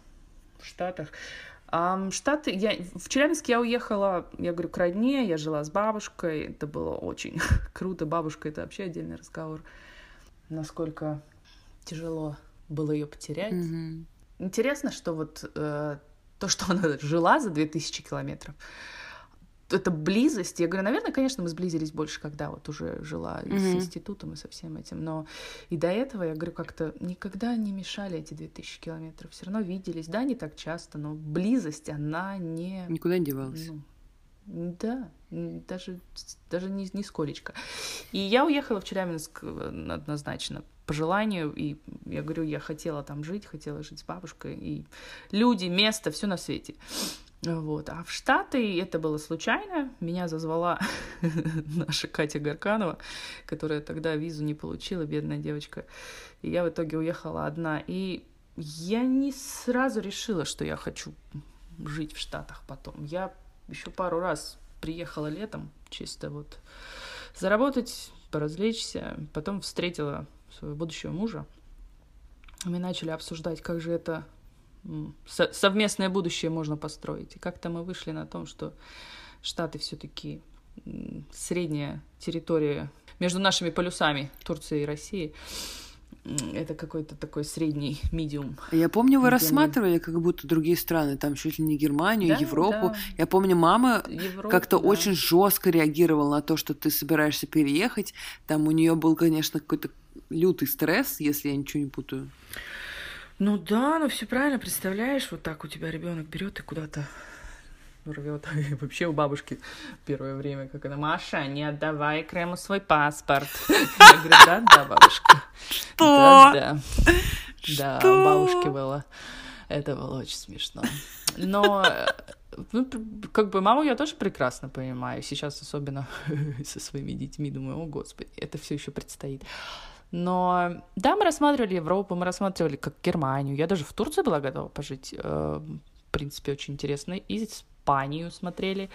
В Штатах. А Штаты, я, в Челябинск я уехала, я говорю, к родне, я жила с бабушкой, это было очень круто, бабушка, это вообще отдельный разговор, насколько тяжело было ее потерять. Mm-hmm Интересно, что вот э, то, что она жила за 2000 километров, это близость. Я говорю, наверное, конечно, мы сблизились больше, когда вот уже жила mm-hmm. с институтом и со всем этим. Но и до этого, я говорю, как-то никогда не мешали эти 2000 километров. Все равно виделись, да, не так часто, но близость, она не... Никуда не девалась. Ну, да, даже, даже не, нисколечко. И я уехала в Челябинск э, однозначно по желанию, и я говорю, я хотела там жить, хотела жить с бабушкой, и люди, место, все на свете. Вот. А в Штаты это было случайно. Меня зазвала наша Катя Горканова, которая тогда визу не получила, бедная девочка. И я в итоге уехала одна. И я не сразу решила, что я хочу жить в Штатах потом. Я еще пару раз приехала летом, чисто вот заработать, поразвлечься. Потом встретила своего будущего мужа. Мы начали обсуждать, как же это совместное будущее можно построить. И как-то мы вышли на том, что Штаты все-таки средняя территория между нашими полюсами Турции и России. Это какой-то такой средний медиум. Я помню, вы рассматривали как будто другие страны, там чуть ли не Германию, да, Европу. Да. Я помню, мама как-то да. очень жестко реагировала на то, что ты собираешься переехать. Там у нее был, конечно, какой-то лютый стресс, если я ничего не путаю. Ну да, ну все правильно, представляешь, вот так у тебя ребенок берет и куда-то рвет. Вообще у бабушки первое время, как она, Маша, не отдавай Крему свой паспорт. Я говорю, да, да, бабушка. Что? Да, да. Да, у бабушки было. Это было очень смешно. Но ну, как бы маму я тоже прекрасно понимаю. Сейчас особенно со своими детьми думаю, о господи, это все еще предстоит. Но да, мы рассматривали Европу, мы рассматривали как Германию. Я даже в Турции была готова пожить. Э, в принципе, очень интересно. И Испанию смотрели.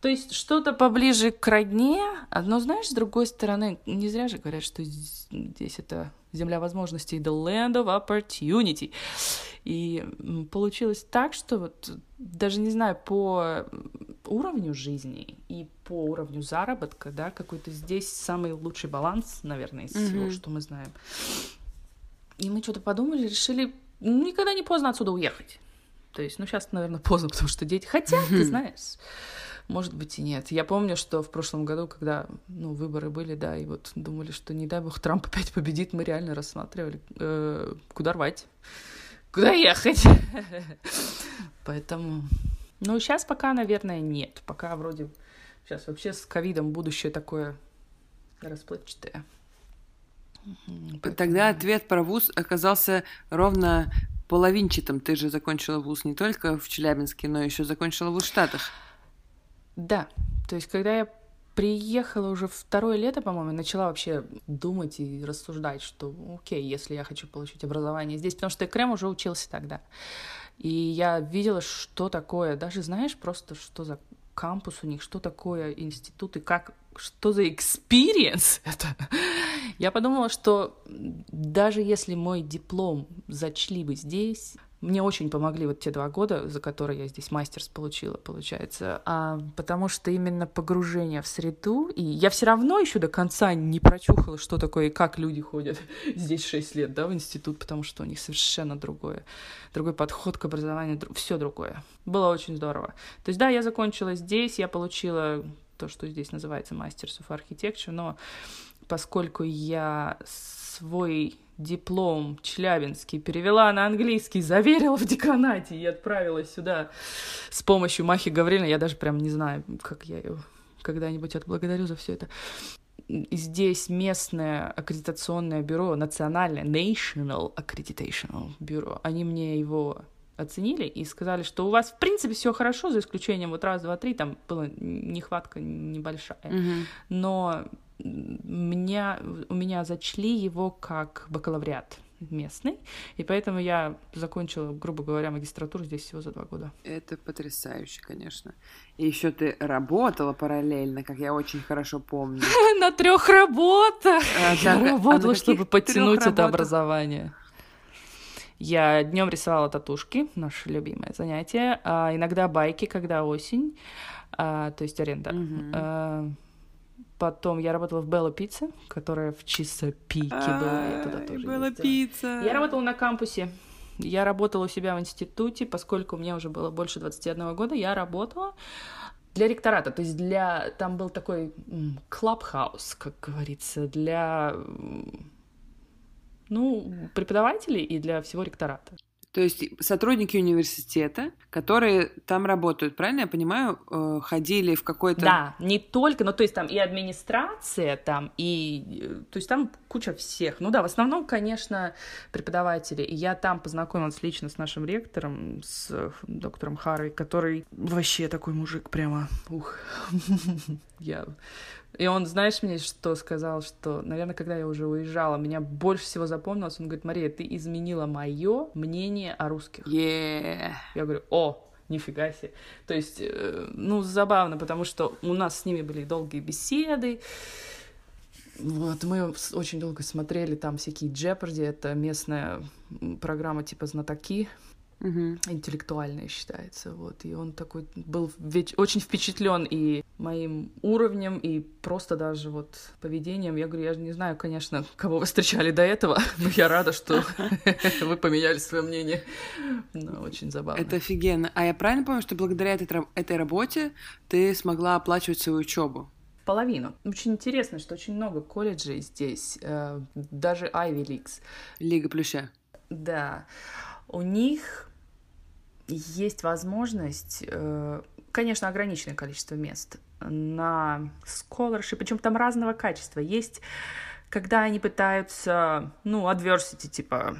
То есть что-то поближе к родне, но знаешь, с другой стороны, не зря же говорят, что здесь это земля возможностей, the land of opportunity. И получилось так, что вот даже не знаю, по уровню жизни и по уровню заработка, да, какой-то здесь самый лучший баланс, наверное, из mm-hmm. всего, что мы знаем. И мы что-то подумали, решили, никогда не поздно отсюда уехать. То есть, ну, сейчас, наверное, поздно, потому что дети... Хотя, ты знаешь, может быть и нет. Я помню, что в прошлом году, когда ну, выборы были, да, и вот думали, что не дай бог Трамп опять победит, мы реально рассматривали, э, куда рвать, куда ехать. Поэтому, ну, сейчас пока, наверное, нет. Пока вроде сейчас вообще с ковидом будущее такое расплывчатое. Тогда ответ про вуз оказался ровно половинчатым. Ты же закончила вуз не только в Челябинске, но еще закончила в Штатах. Да, то есть когда я приехала уже второе лето, по-моему, начала вообще думать и рассуждать, что окей, если я хочу получить образование здесь, потому что Крем уже учился тогда. И я видела, что такое, даже знаешь, просто что за кампус у них, что такое институт и как, что за experience это. Я подумала, что даже если мой диплом зачли бы здесь, мне очень помогли вот те два года, за которые я здесь мастерс получила, получается, а, потому что именно погружение в среду, и я все равно еще до конца не прочухала, что такое и как люди ходят здесь 6 лет, да, в институт, потому что у них совершенно другое, другой подход к образованию, все другое. Было очень здорово. То есть, да, я закончила здесь, я получила то, что здесь называется мастерс of architecture, но поскольку я свой диплом Челябинский перевела на английский, заверила в деканате и отправила сюда с помощью Махи Гаврилина. Я даже прям не знаю, как я ее когда-нибудь отблагодарю за все это. Здесь местное аккредитационное бюро, национальное, National Accreditation бюро, они мне его оценили и сказали, что у вас в принципе все хорошо, за исключением вот раз, два, три, там была нехватка небольшая, mm-hmm. но меня, у меня зачли его как бакалавриат местный, и поэтому я закончила, грубо говоря, магистратуру здесь всего за два года. Это потрясающе, конечно. И еще ты работала параллельно, как я очень хорошо помню. На трех работах. А, я работала, чтобы подтянуть это образование. Я днем рисовала татушки, наше любимое занятие. А иногда байки, когда осень, а, то есть аренда. Mm-hmm. А, Потом я работала в Белла Пицца, которая в Чисопике была. Я туда тоже Белла Пицца. Я работала на кампусе. Я работала у себя в институте, поскольку мне уже было больше 21 года, я работала для ректората, то есть для... Там был такой клабхаус, как говорится, для ну, преподавателей и для всего ректората. То есть сотрудники университета, которые там работают, правильно я понимаю, э, ходили в какой-то... Да, не только, но то есть там и администрация там, и... э, То есть там куча всех. Ну да, в основном, конечно, преподаватели. И я там познакомилась лично с нашим ректором, с э, доктором Харви, который вообще такой мужик прямо... Ух. Я... И он, знаешь, мне что сказал, что, наверное, когда я уже уезжала, меня больше всего запомнилось, он говорит, Мария, ты изменила мое мнение о русских. Yeah. Я говорю, о, нифига себе. То есть, э, ну, забавно, потому что у нас с ними были долгие беседы. Вот, мы очень долго смотрели там всякие Jeopardy, это местная программа типа знатоки, Мгм. интеллектуальная считается, вот, и он такой был ведь очень впечатлен и моим уровнем, и просто даже вот поведением. Я говорю, я же не знаю, конечно, кого вы встречали до этого, но я рада, что вы поменяли свое мнение. Ну, очень забавно. Это офигенно. А я правильно помню, что благодаря этой работе ты смогла оплачивать свою учебу? Половину. Очень интересно, что очень много колледжей здесь, э, даже Ivy Leagues. Лига плюща. Да, у них есть возможность, э, конечно, ограниченное количество мест на scholarship, причем там разного качества. Есть, когда они пытаются, ну, adversity, типа,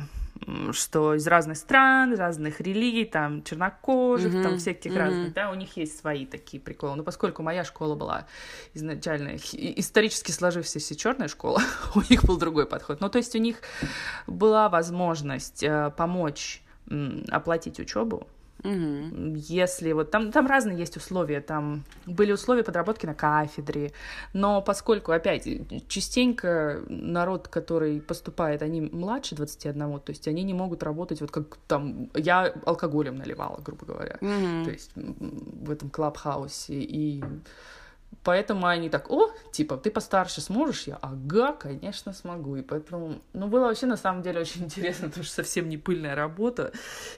что из разных стран, разных религий, там, чернокожих, там, Мгм, всяких мгм. разных, да, у них есть свои такие приколы. Но поскольку моя школа была изначально исторически сложившаяся черная школа, у них был другой подход. Ну, то есть у них была возможность э, помочь оплатить учебу, Мгм. если вот там, там разные есть условия, там были условия подработки на кафедре, но поскольку, опять, частенько народ, который поступает, они младше 21, то есть они не могут работать, вот как там, я алкоголем наливала, грубо говоря, Мгм. то есть в этом клабхаусе, и поэтому они так, о, типа, ты постарше сможешь? Я, ага, конечно, смогу, и поэтому, ну, было вообще на самом деле очень интересно, потому что совсем не пыльная работа,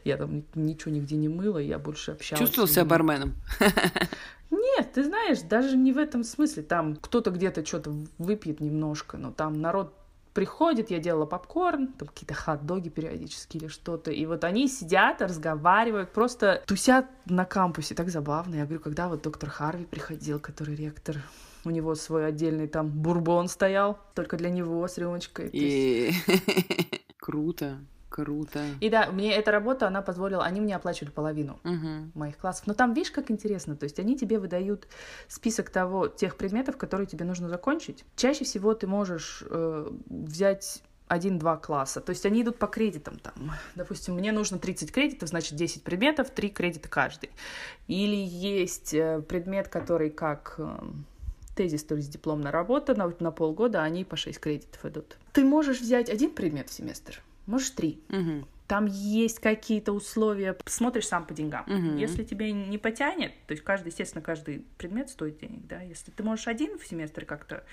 я там ни- ничего нигде не мыла, я больше общалась. Чувствовал себя барменом? Нет, ты знаешь, даже не в этом смысле. Там кто-то где-то что-то выпьет немножко, но там народ приходит, я делала попкорн, там какие-то хот-доги периодически или что-то, и вот они сидят, разговаривают, просто тусят на кампусе, так забавно. Я говорю, когда вот доктор Харви приходил, который ректор, у него свой отдельный там бурбон стоял, только для него с рюмочкой. И... Круто, круто. И да, мне эта работа, она позволила, они мне оплачивали половину Мгм. моих классов. Но там, видишь, как интересно, то есть они тебе выдают список того, тех предметов, которые тебе нужно закончить. Чаще всего ты можешь э, взять один-два класса. То есть они идут по кредитам там. Допустим, мне нужно 30 кредитов, значит 10 предметов, 3 кредита каждый. Или есть э, предмет, который как э, тезис, то есть дипломная работа на, на полгода, они по 6 кредитов идут. Ты можешь взять один предмет в семестр, можешь три. Мгм. Там есть какие-то условия, смотришь сам по деньгам. Мгм. Если тебе не потянет, то есть каждый, естественно, каждый предмет стоит денег, да, если ты можешь один в семестре как-то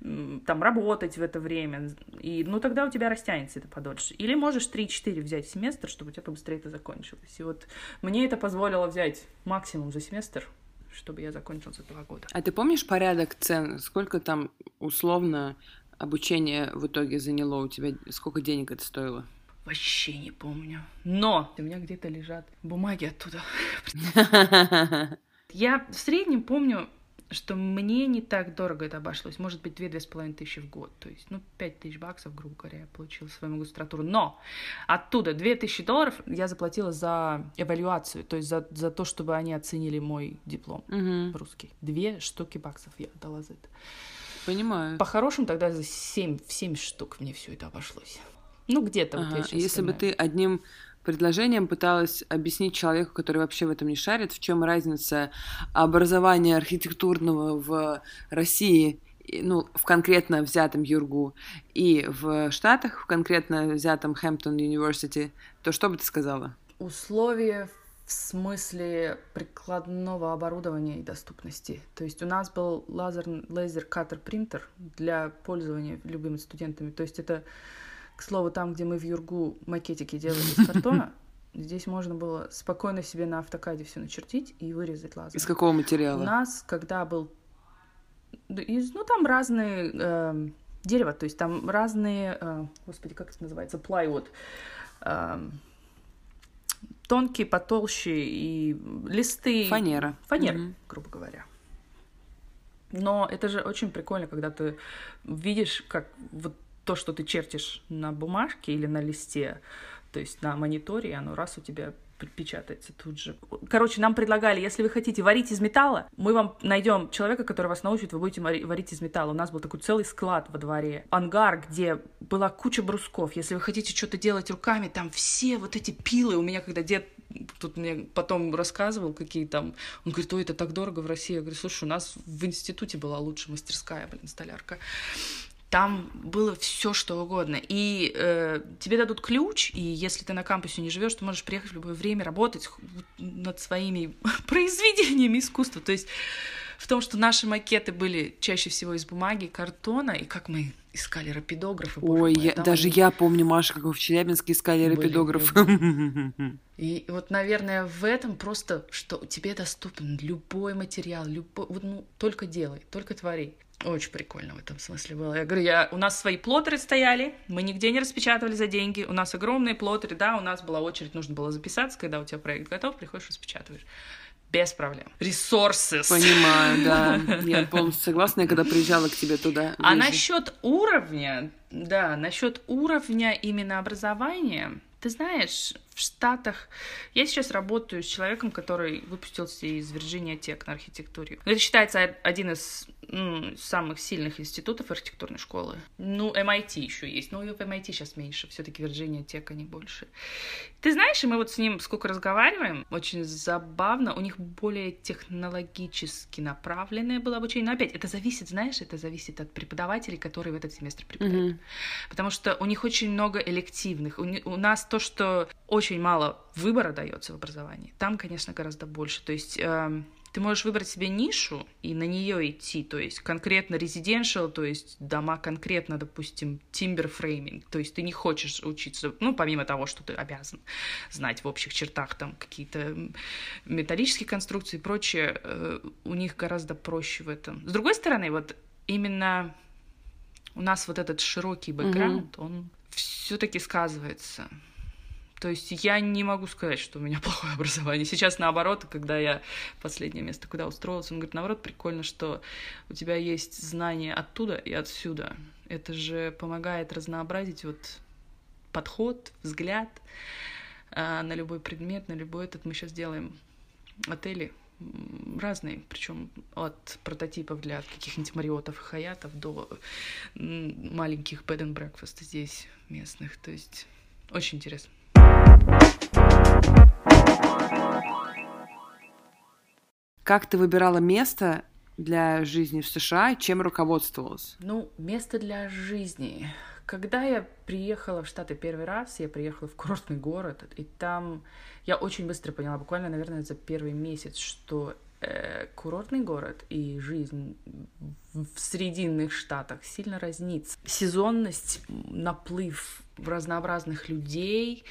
там работать в это время, и, ну, тогда у тебя растянется это подольше. Или можешь 3-4 взять в семестр, чтобы у тебя побыстрее это закончилось. И вот мне это позволило взять максимум за семестр, чтобы я закончил за два года. А ты помнишь порядок цен? Сколько там условно обучение в итоге заняло у тебя? Сколько денег это стоило? Вообще не помню. Но у меня где-то лежат бумаги оттуда. Я в среднем помню, что мне не так дорого это обошлось. Может быть, 2-2,5 тысячи в год. То есть, ну, 5 тысяч баксов, грубо говоря, я получила свою магистратуру. Но оттуда 2 тысячи долларов я заплатила за эвалюацию, то есть за, за то, чтобы они оценили мой диплом Мгм. русский. Две штуки баксов я отдала за это. Понимаю. По-хорошему тогда за 7, в 7 штук мне все это обошлось. Ну, где-то вот Ага. я щас Если бы вспоминаю. ты одним предложением пыталась объяснить человеку, который вообще в этом не шарит, в чем разница образования архитектурного в России, ну, в конкретно взятом Юргу, и в Штатах, в конкретно взятом Хэмптон Университи, то что бы ты сказала? Условия в смысле прикладного оборудования и доступности. То есть у нас был лазер, лазер каттер принтер для пользования любыми студентами. То есть это, к слову, там, где мы в Юргу макетики делали из картона, здесь можно было спокойно себе на автокаде все начертить и вырезать лазер. Из какого У материала? нас, когда был... из- ну, там разные... эм, дерево, то есть там разные... э, господи, как это называется? Plywood. Эм, тонкие, потолще и листы. Фанера. Фанера, mm-hmm. грубо говоря. Но это же очень прикольно, когда ты видишь, как вот то, что ты чертишь на бумажке или на листе, то есть на мониторе, оно раз у тебя печатается тут же. Короче, нам предлагали, если вы хотите варить из металла, мы вам найдем человека, который вас научит, вы будете варить из металла. У нас был такой целый склад во дворе, ангар, где была куча брусков. Если вы хотите что-то делать руками, там все вот эти пилы. У меня, когда дед тут мне потом рассказывал, какие там... Он говорит, ой, это так дорого в России. Я говорю, слушай, у нас в институте была лучшая мастерская, блин, столярка. Там было все что угодно. И э, тебе дадут ключ, и если ты на кампусе не живешь, ты можешь приехать в любое время работать над своими произведениями искусства. То есть в том, что наши макеты были чаще всего из бумаги, картона, и как мы искали рапидографы. Ой, мой, я, даже я помню, Маша, как вы в Челябинске искали рапидограф. И вот, наверное, в этом просто, что тебе доступен любой материал, любой, вот, ну, только делай, только твори. Очень прикольно в этом смысле было. Я говорю, я, у нас свои плоттеры стояли, мы нигде не распечатывали за деньги, у нас огромные плоттеры, да, у нас была очередь, нужно было записаться, когда у тебя проект готов, приходишь, распечатываешь. Без проблем. Resources. Понимаю, да. Я полностью согласна, я когда приезжала к тебе туда. А насчет уровня, да, насчет уровня именно образования, ты знаешь, в Штатах... Я сейчас работаю с человеком, который выпустился из Virginia Tech на архитектуре. Это считается один из ну, самых сильных институтов архитектурной школы. Ну, MIT еще есть, но в MIT сейчас меньше, все-таки Virginia Tech они больше. Ты знаешь, и мы вот с ним сколько разговариваем, очень забавно, у них более технологически направленное было обучение, но опять, это зависит, знаешь, это зависит от преподавателей, которые в этот семестр преподают. Mm-hmm. Потому что у них очень много элективных. У, у нас то, что очень мало выбора дается в образовании, там, конечно, гораздо больше. То есть э, ты можешь выбрать себе нишу и на нее идти, то есть конкретно residential, то есть дома конкретно, допустим, timber framing, то есть ты не хочешь учиться, ну, помимо того, что ты обязан знать в общих чертах там какие-то металлические конструкции и прочее, э, у них гораздо проще в этом. С другой стороны, вот именно у нас вот этот широкий бэкграунд, mm-hmm. он все-таки сказывается. То есть я не могу сказать, что у меня плохое образование. Сейчас наоборот, когда я последнее место, куда устроился, он говорит, наоборот, прикольно, что у тебя есть знания оттуда и отсюда. Это же помогает разнообразить вот подход, взгляд а, на любой предмет, на любой этот. Мы сейчас делаем отели разные, причем от прототипов для каких-нибудь мариотов и хаятов до маленьких bed and breakfast здесь местных. То есть очень интересно. Как ты выбирала место для жизни в США, чем руководствовалась? Ну, место для жизни. Когда я приехала в Штаты первый раз, я приехала в курортный город, и там я очень быстро поняла, буквально, наверное, за первый месяц, что э, курортный город и жизнь в срединных штатах сильно разнится. Сезонность, наплыв разнообразных людей,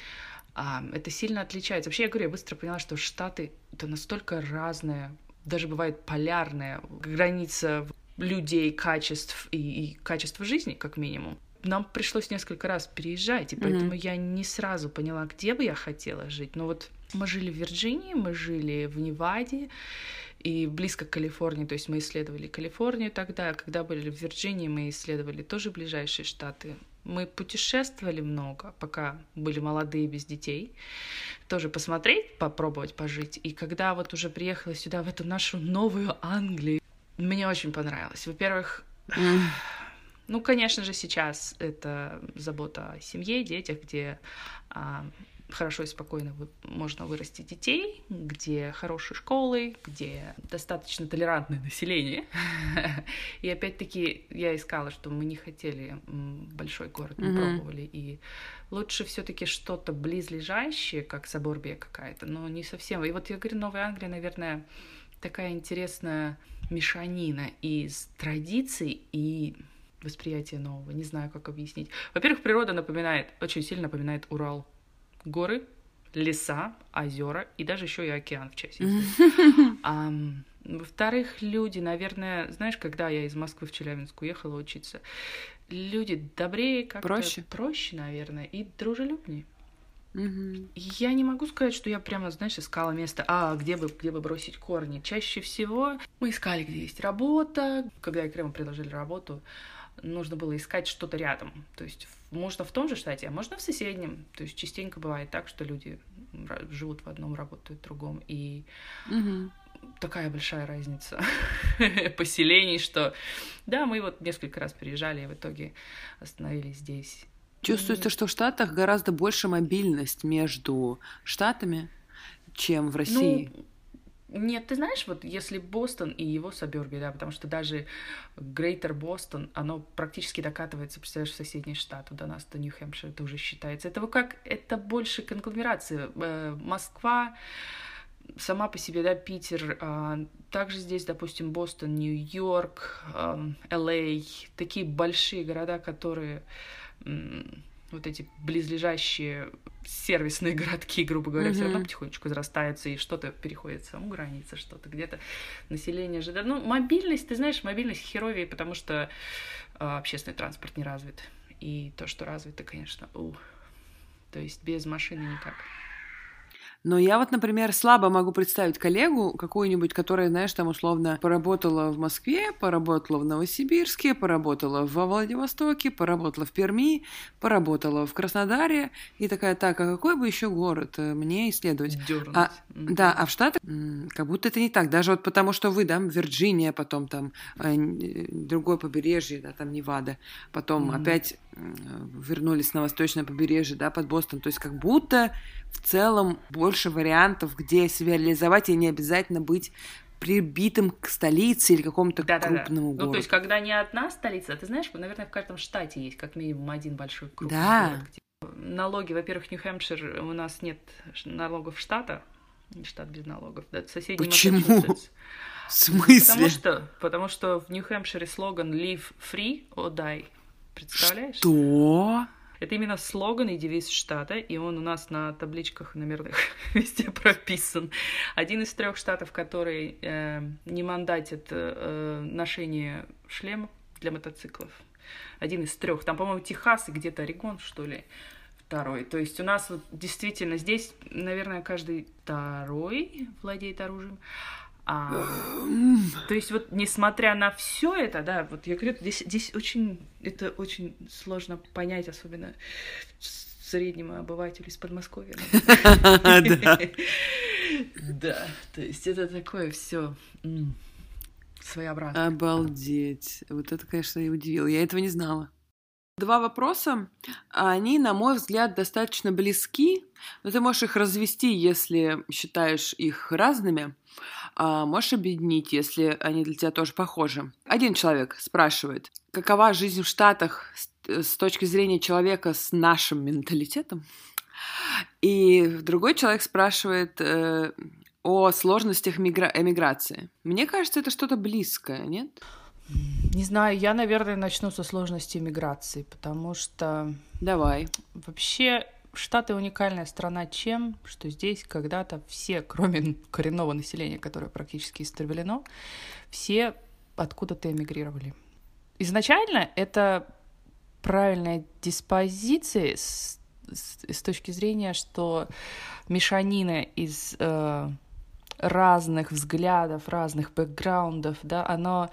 это сильно отличается. Вообще, я говорю, я быстро поняла, что Штаты — это настолько разное, даже бывает полярная граница людей, качеств и, и качества жизни, как минимум. Нам пришлось несколько раз переезжать, и поэтому mm-hmm. я не сразу поняла, где бы я хотела жить. Но вот мы жили в Вирджинии, мы жили в Неваде, и близко к Калифорнии, то есть мы исследовали Калифорнию тогда, когда были в Вирджинии, мы исследовали тоже ближайшие штаты. Мы путешествовали много, пока были молодые, без детей. Тоже посмотреть, попробовать пожить. И когда вот уже приехала сюда, в эту нашу новую Англию, мне очень понравилось. Во-первых, ну, конечно же, сейчас это забота о семье, детях, где а, хорошо и спокойно вы, можно вырастить детей, где хорошие школы, где достаточно толерантное население. И опять-таки я искала, что мы не хотели большой город, мы пробовали. И лучше все-таки что-то близлежащее, как Заборбия какая-то, но не совсем. И вот я говорю, Новая Англия, наверное, такая интересная мешанина из традиций и восприятия нового. Не знаю, как объяснить. Во-первых, природа напоминает, очень сильно напоминает Урал горы, леса, озера и даже еще и океан в части. Во-вторых, люди, наверное, знаешь, когда я из Москвы в Челябинск уехала учиться, люди добрее, как-то проще, проще, наверное, и дружелюбнее. Мгм. Я не могу сказать, что я прямо, знаешь, искала место, а где бы, где бы бросить корни. Чаще всего мы искали, где есть работа. Когда Крему предложили работу, нужно было искать что-то рядом. То есть можно в том же штате, а можно в соседнем. То есть частенько бывает так, что люди живут в одном, работают в другом. И Мгм. такая большая разница поселений, что да, мы вот несколько раз переезжали, и в итоге остановились здесь. Чувствуется, что в Штатах гораздо больше мобильность между штатами, чем в России. Ну, нет, ты знаешь, вот если Бостон и его саберби, да, потому что даже Грейтер Бостон, оно практически докатывается, представляешь, в соседний штат, до нас, до Нью-Хэмпшир, это уже считается. Это как, это больше конгломерация. Э, Москва, сама по себе, да, Питер, а, также здесь, допустим, Бостон, Нью-Йорк, ам, Л.А., такие большие города, которые вот эти близлежащие сервисные городки, грубо говоря, все равно потихонечку зарастаются, и что-то переходит саму границу, что-то где-то население же... Ну, мобильность, ты знаешь, мобильность херовее, потому что а, общественный транспорт не развит. И то, что развито, конечно, у. То есть без машины никак. Но я вот, например, слабо могу представить коллегу какую-нибудь, которая, знаешь, там условно поработала в Москве, поработала в Новосибирске, поработала во Владивостоке, поработала в Перми, поработала в Краснодаре, и такая, так, а какой бы еще город э, мне исследовать? Дёрнуть. А. Да, а в Штатах как будто это не так. Даже вот потому, что вы, да, Вирджиния, потом там э, э, другое побережье, да, там Невада, потом Мгм. опять вернулись на восточное побережье, да, под Бостон. То есть как будто в целом больше вариантов, где себя реализовать, и не обязательно быть прибитым к столице или какому-то Да-да-да. крупному Ну, городу. то есть, когда не одна столица, а ты знаешь, наверное, в каждом штате есть как минимум один большой крупный Да. город. где- Налоги, во-первых, Нью-Хэмпшир, у нас нет налогов штата, штат без налогов, да, соседний Почему? В смысле? Потому что, потому что в Нью-Хэмпшире слоган «Live free or die». Представляешь? Что? Это именно слоган и девиз штата, и он у нас на табличках номерных везде прописан. Один из трех штатов, который э, не мандатит э, ношение шлема для мотоциклов. Один из трех. Там, по-моему, Техас и где-то Орегон, что ли, второй. То есть у нас вот действительно здесь, наверное, каждый второй владеет оружием. А, то есть вот несмотря на все это, да, вот я говорю, здесь, здесь очень, это очень сложно понять, особенно среднему обывателю из Подмосковья. Да. То есть это такое все своеобразное. Обалдеть. Вот это, конечно, и удивило. Я этого не знала. Два вопроса. Они, на мой взгляд, достаточно близки, но ты можешь их развести, если считаешь их разными, а можешь объединить, если они для тебя тоже похожи. Один человек спрашивает, какова жизнь в Штатах с, точки зрения человека с нашим менталитетом? И другой человек спрашивает э, о сложностях мигра- эмиграции. Мне кажется, это что-то близкое, нет? Не знаю, я, наверное, начну со сложности миграции, потому что Давай. вообще Штаты уникальная страна чем, что здесь когда-то все, кроме коренного населения, которое практически истреблено, все откуда-то эмигрировали. Изначально это правильная диспозиция с, с, с точки зрения, что мешанина из э, разных взглядов, разных бэкграундов, да, она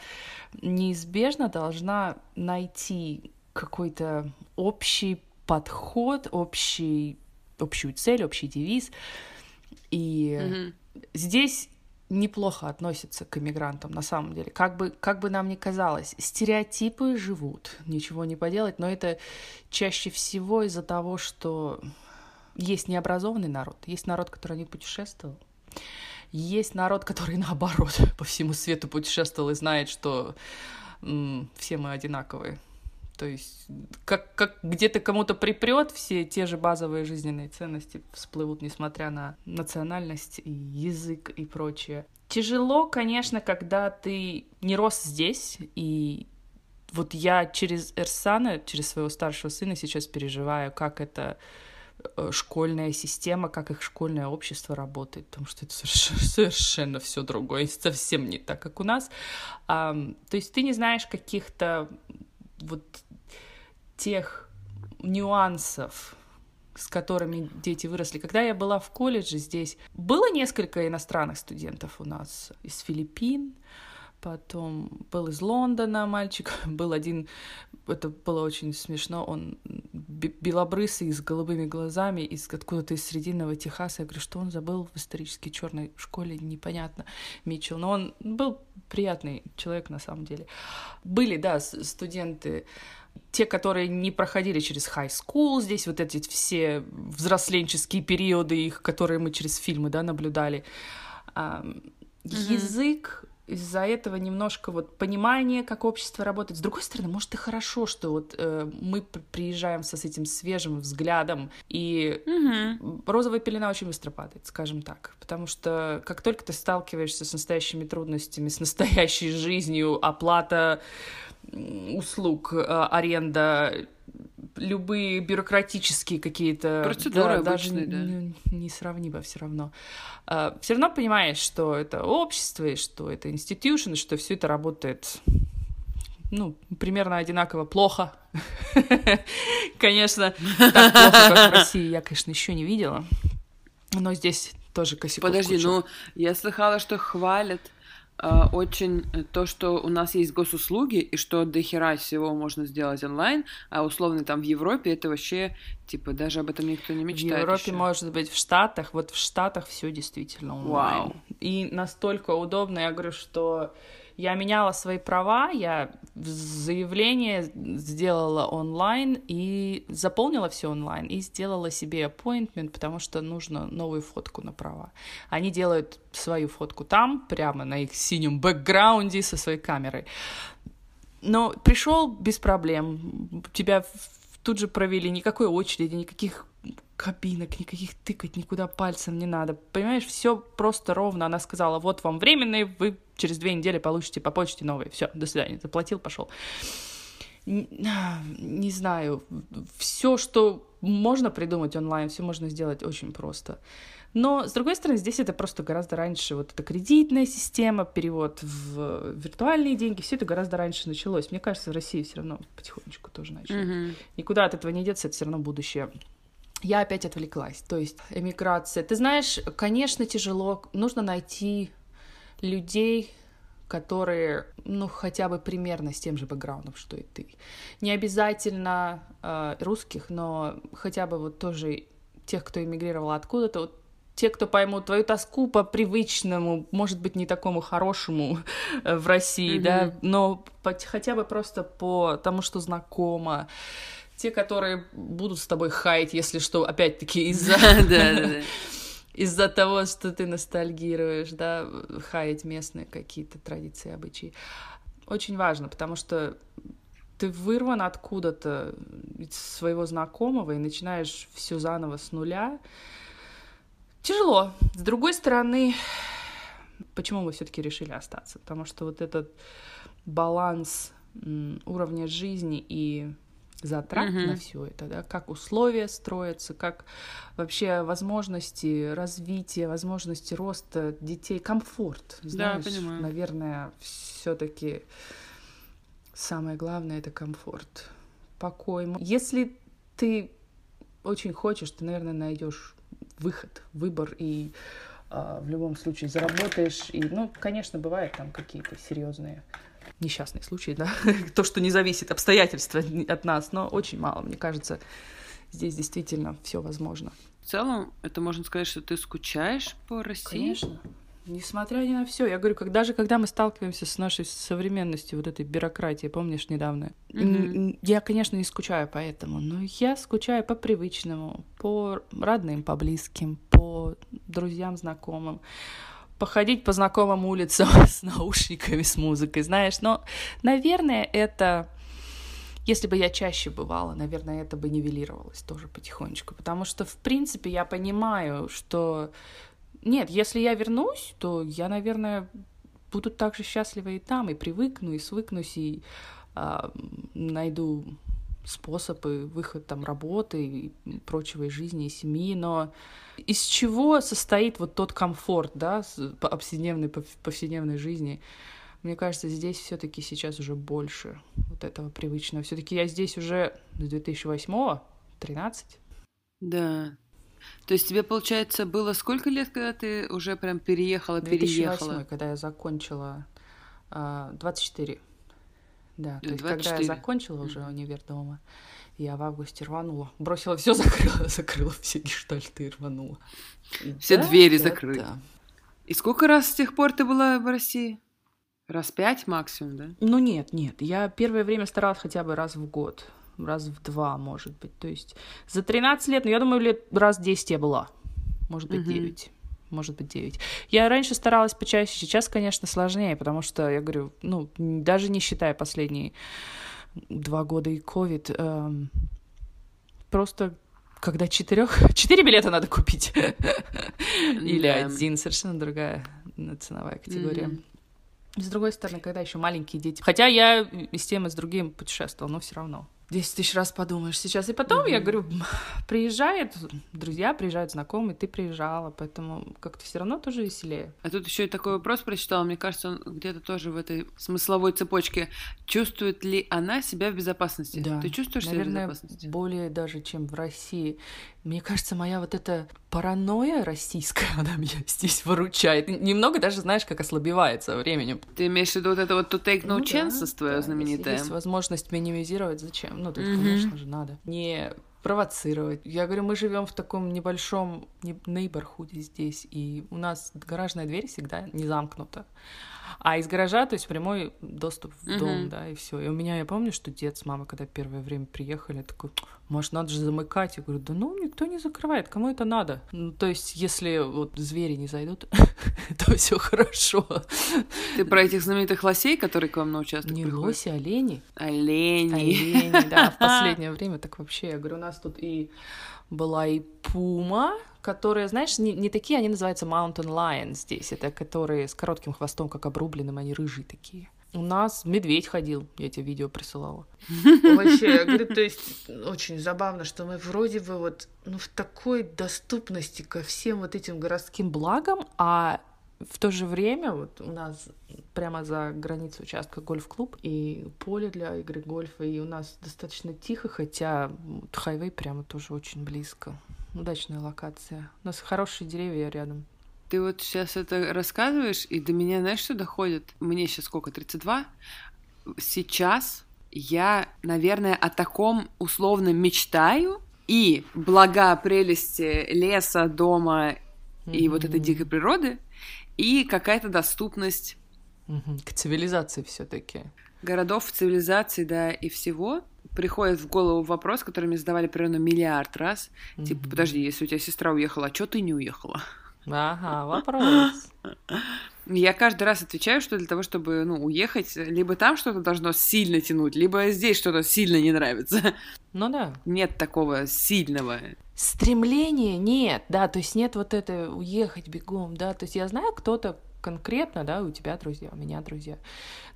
неизбежно должна найти какой-то общий подход, общий, общую цель, общий девиз. И Мгм. здесь неплохо относятся к иммигрантам, на самом деле. Как бы, как бы нам ни казалось, стереотипы живут, ничего не поделать, но это чаще всего из-за того, что есть необразованный народ, есть народ, который не путешествовал, есть народ, который наоборот по всему свету путешествовал и знает, что все мы одинаковые. То есть, как, как где-то кому-то припрет, все те же базовые жизненные ценности всплывут, несмотря на национальность и язык и прочее. Тяжело, конечно, когда ты не рос здесь, и вот я через Эрсана, через своего старшего сына сейчас переживаю, как это школьная система, как их школьное общество работает, потому что это совершенно, все другое, совсем не так, как у нас. То есть ты не знаешь каких-то вот тех нюансов с которыми дети выросли. Когда я была в колледже здесь, было несколько иностранных студентов у нас из Филиппин, потом был из Лондона мальчик, был один, это было очень смешно, он белобрысый, с голубыми глазами, из откуда-то из Срединного Техаса. Я говорю, что он забыл в исторически черной школе, непонятно, Митчелл. Но он был приятный человек на самом деле. Были, да, студенты те, которые не проходили через high school, здесь вот эти все взросленческие периоды их, которые мы через фильмы, да, наблюдали. Язык из-за этого немножко вот понимание, как общество работает. С другой стороны, может и хорошо, что вот э, мы приезжаем со с этим свежим взглядом, и угу. розовая пелена очень быстро падает, скажем так. Потому что как только ты сталкиваешься с настоящими трудностями, с настоящей жизнью, оплата услуг, э, аренда, любые бюрократические какие-то процедуры да, обычные, даже да. не, не сравнимо все равно. Uh, все равно понимаешь, что это общество и что это институт, что все это работает ну, примерно одинаково плохо. Конечно, так плохо, как в России, я, конечно, еще не видела. Но здесь тоже косяков Подожди, ну, я слыхала, что хвалят а, очень то, что у нас есть госуслуги, и что до хера всего можно сделать онлайн, а условно там в Европе это вообще, типа, даже об этом никто не мечтает. В Европе, еще. может быть, в Штатах, вот в Штатах все действительно онлайн. Вау. И настолько удобно, я говорю, что я меняла свои права, я заявление сделала онлайн и заполнила все онлайн и сделала себе appointment, потому что нужно новую фотку на права. Они делают свою фотку там, прямо на их синем бэкграунде со своей камерой. Но пришел без проблем. Тебя тут же провели, никакой очереди, никаких кабинок, никаких тыкать никуда пальцем не надо. Понимаешь, все просто ровно. Она сказала, вот вам временные, вы через две недели получите по почте новые. Все, до свидания. Заплатил, пошел. Не знаю, все, что можно придумать онлайн, все можно сделать очень просто. Но, с другой стороны, здесь это просто гораздо раньше. Вот эта кредитная система, перевод в виртуальные деньги, все это гораздо раньше началось. Мне кажется, в России все равно потихонечку тоже начали. Mm-hmm. Никуда от этого не деться, это все равно будущее я опять отвлеклась. То есть эмиграция. Ты знаешь, конечно, тяжело. Нужно найти людей, которые, ну, хотя бы примерно с тем же бэкграундом, что и ты. Не обязательно э, русских, но хотя бы вот тоже тех, кто эмигрировал откуда-то, вот те, кто поймут твою тоску по привычному, может быть, не такому хорошему э, в России, mm-hmm. да, но по, хотя бы просто по тому, что знакомо те, которые будут с тобой хаять, если что, опять-таки из-за... Из-за того, что ты ностальгируешь, да, хаять местные какие-то традиции, обычаи. Очень важно, потому что ты вырван откуда-то из своего знакомого и начинаешь все заново с нуля. Тяжело. С другой стороны, почему мы все-таки решили остаться? Потому что вот этот баланс уровня жизни и затрат mm-hmm. на все это, да, как условия строятся, как вообще возможности развития, возможности роста детей, комфорт, знаешь, да, понимаю. наверное, все-таки самое главное это комфорт, покой. Если ты очень хочешь, ты, наверное, найдешь выход, выбор и э, в любом случае заработаешь. И, ну, конечно, бывают там какие-то серьезные несчастный случай, да, то, что не зависит обстоятельства от нас, но очень мало, мне кажется, здесь действительно все возможно. В целом, это можно сказать, что ты скучаешь по России? Конечно. Несмотря ни на все, я говорю, как, даже когда мы сталкиваемся с нашей современностью, вот этой бюрократией, помнишь недавно, mm-hmm. я, конечно, не скучаю по этому, но я скучаю по привычному, по родным, по близким, по друзьям, знакомым походить по знакомым улицам с наушниками, с музыкой, знаешь. Но, наверное, это... Если бы я чаще бывала, наверное, это бы нивелировалось тоже потихонечку. Потому что, в принципе, я понимаю, что... Нет, если я вернусь, то я, наверное, буду так же счастлива и там, и привыкну, и свыкнусь, и э, найду способы выход там работы и прочего, и жизни, и семьи, но из чего состоит вот тот комфорт, да, повседневной, повседневной жизни? Мне кажется, здесь все-таки сейчас уже больше вот этого привычного. Все-таки я здесь уже с 2008 13. Да. То есть тебе, получается, было сколько лет, когда ты уже прям переехала, 2008, переехала? когда я закончила, а, 24. Да, то Да, есть когда 24. я закончила уже универ дома, я в августе рванула. Бросила все, закрыла, закрыла все гештальты и рванула. Все Да, двери да, закрыли. да. И сколько раз с тех пор ты была в России? Раз пять максимум, да? Ну нет, нет, я первое время старалась хотя бы раз в год, раз в два, может быть. То есть за 13 лет, ну я думаю, лет раз 10 я была, может быть. 9. Может быть, 9. Я раньше старалась почаще, сейчас, конечно, сложнее, потому что, я говорю, ну, даже не считая последние два года и ковид, эм, просто когда четырех, четыре билета надо купить. Или один, совершенно другая ценовая категория. С другой стороны, когда еще маленькие дети. Хотя я и с тем, и с другим путешествовала, но все равно. Десять тысяч раз подумаешь сейчас. И потом, я говорю, приезжают друзья, приезжают знакомые, ты приезжала, поэтому как-то все равно тоже веселее. А тут еще и такой вопрос прочитала. Мне кажется, он где-то тоже в этой смысловой цепочке. Чувствует ли она себя в безопасности? Да. Ты чувствуешь Наверное, себя в безопасности? более даже, чем в России. Мне кажется, моя вот эта паранойя российская, она меня здесь выручает. Немного даже, знаешь, как ослабевает со временем. Ты имеешь в виду вот это вот to take no Ну да, chances твое да, знаменитое? Если есть возможность минимизировать, зачем? Ну, есть, Мгм. конечно же, надо. Не провоцировать. Я говорю, мы живем в таком небольшом не- нейборхуде здесь, и у нас гаражная дверь всегда не замкнута. А из гаража, то есть прямой доступ в дом, Мгм. да, и все. И у меня, я помню, что дед с мамой, когда первое время приехали, такой, может, надо же замыкать? Я говорю, да ну, никто не закрывает, кому это надо? Ну, то есть, если вот звери не зайдут, то все хорошо. Ты про этих знаменитых лосей, которые к вам на участок Не приходят? лоси, олени. Олени. Олени, да, в последнее время так вообще. Я говорю, у нас тут и была и пума, которые, знаешь, не, не такие, они называются mountain lion здесь. Это которые с коротким хвостом, как обрубленным, они рыжие такие. У нас медведь ходил, я тебе видео присылала. Вообще, я говорю, то есть очень забавно, что мы вроде бы вот ну, в такой доступности ко всем вот этим городским благам, а в то же время вот у нас прямо за границей участка гольф-клуб и поле для игры гольфа, и у нас достаточно тихо, хотя хайвей прямо тоже очень близко. Удачная локация. У нас хорошие деревья рядом. Ты вот сейчас это рассказываешь, и до меня, знаешь, что доходит? Мне сейчас сколько, 32? Сейчас я, наверное, о таком условно мечтаю, и блага прелести леса, дома и вот этой дикой природы, и какая-то доступность. К цивилизации все-таки. городов, цивилизаций, да, и всего, приходит в голову вопрос, который мне задавали примерно миллиард раз. Типа, подожди, если у тебя сестра уехала, а чё ты не уехала? Ага, вопрос. Я каждый раз отвечаю, что для того, чтобы ну, уехать, либо там что-то должно сильно тянуть, либо здесь что-то сильно не нравится. Ну да. Нет такого сильного. Стремления нет, да, то есть нет вот это уехать бегом, да, то есть я знаю, кто-то конкретно, да, у тебя друзья, у меня друзья,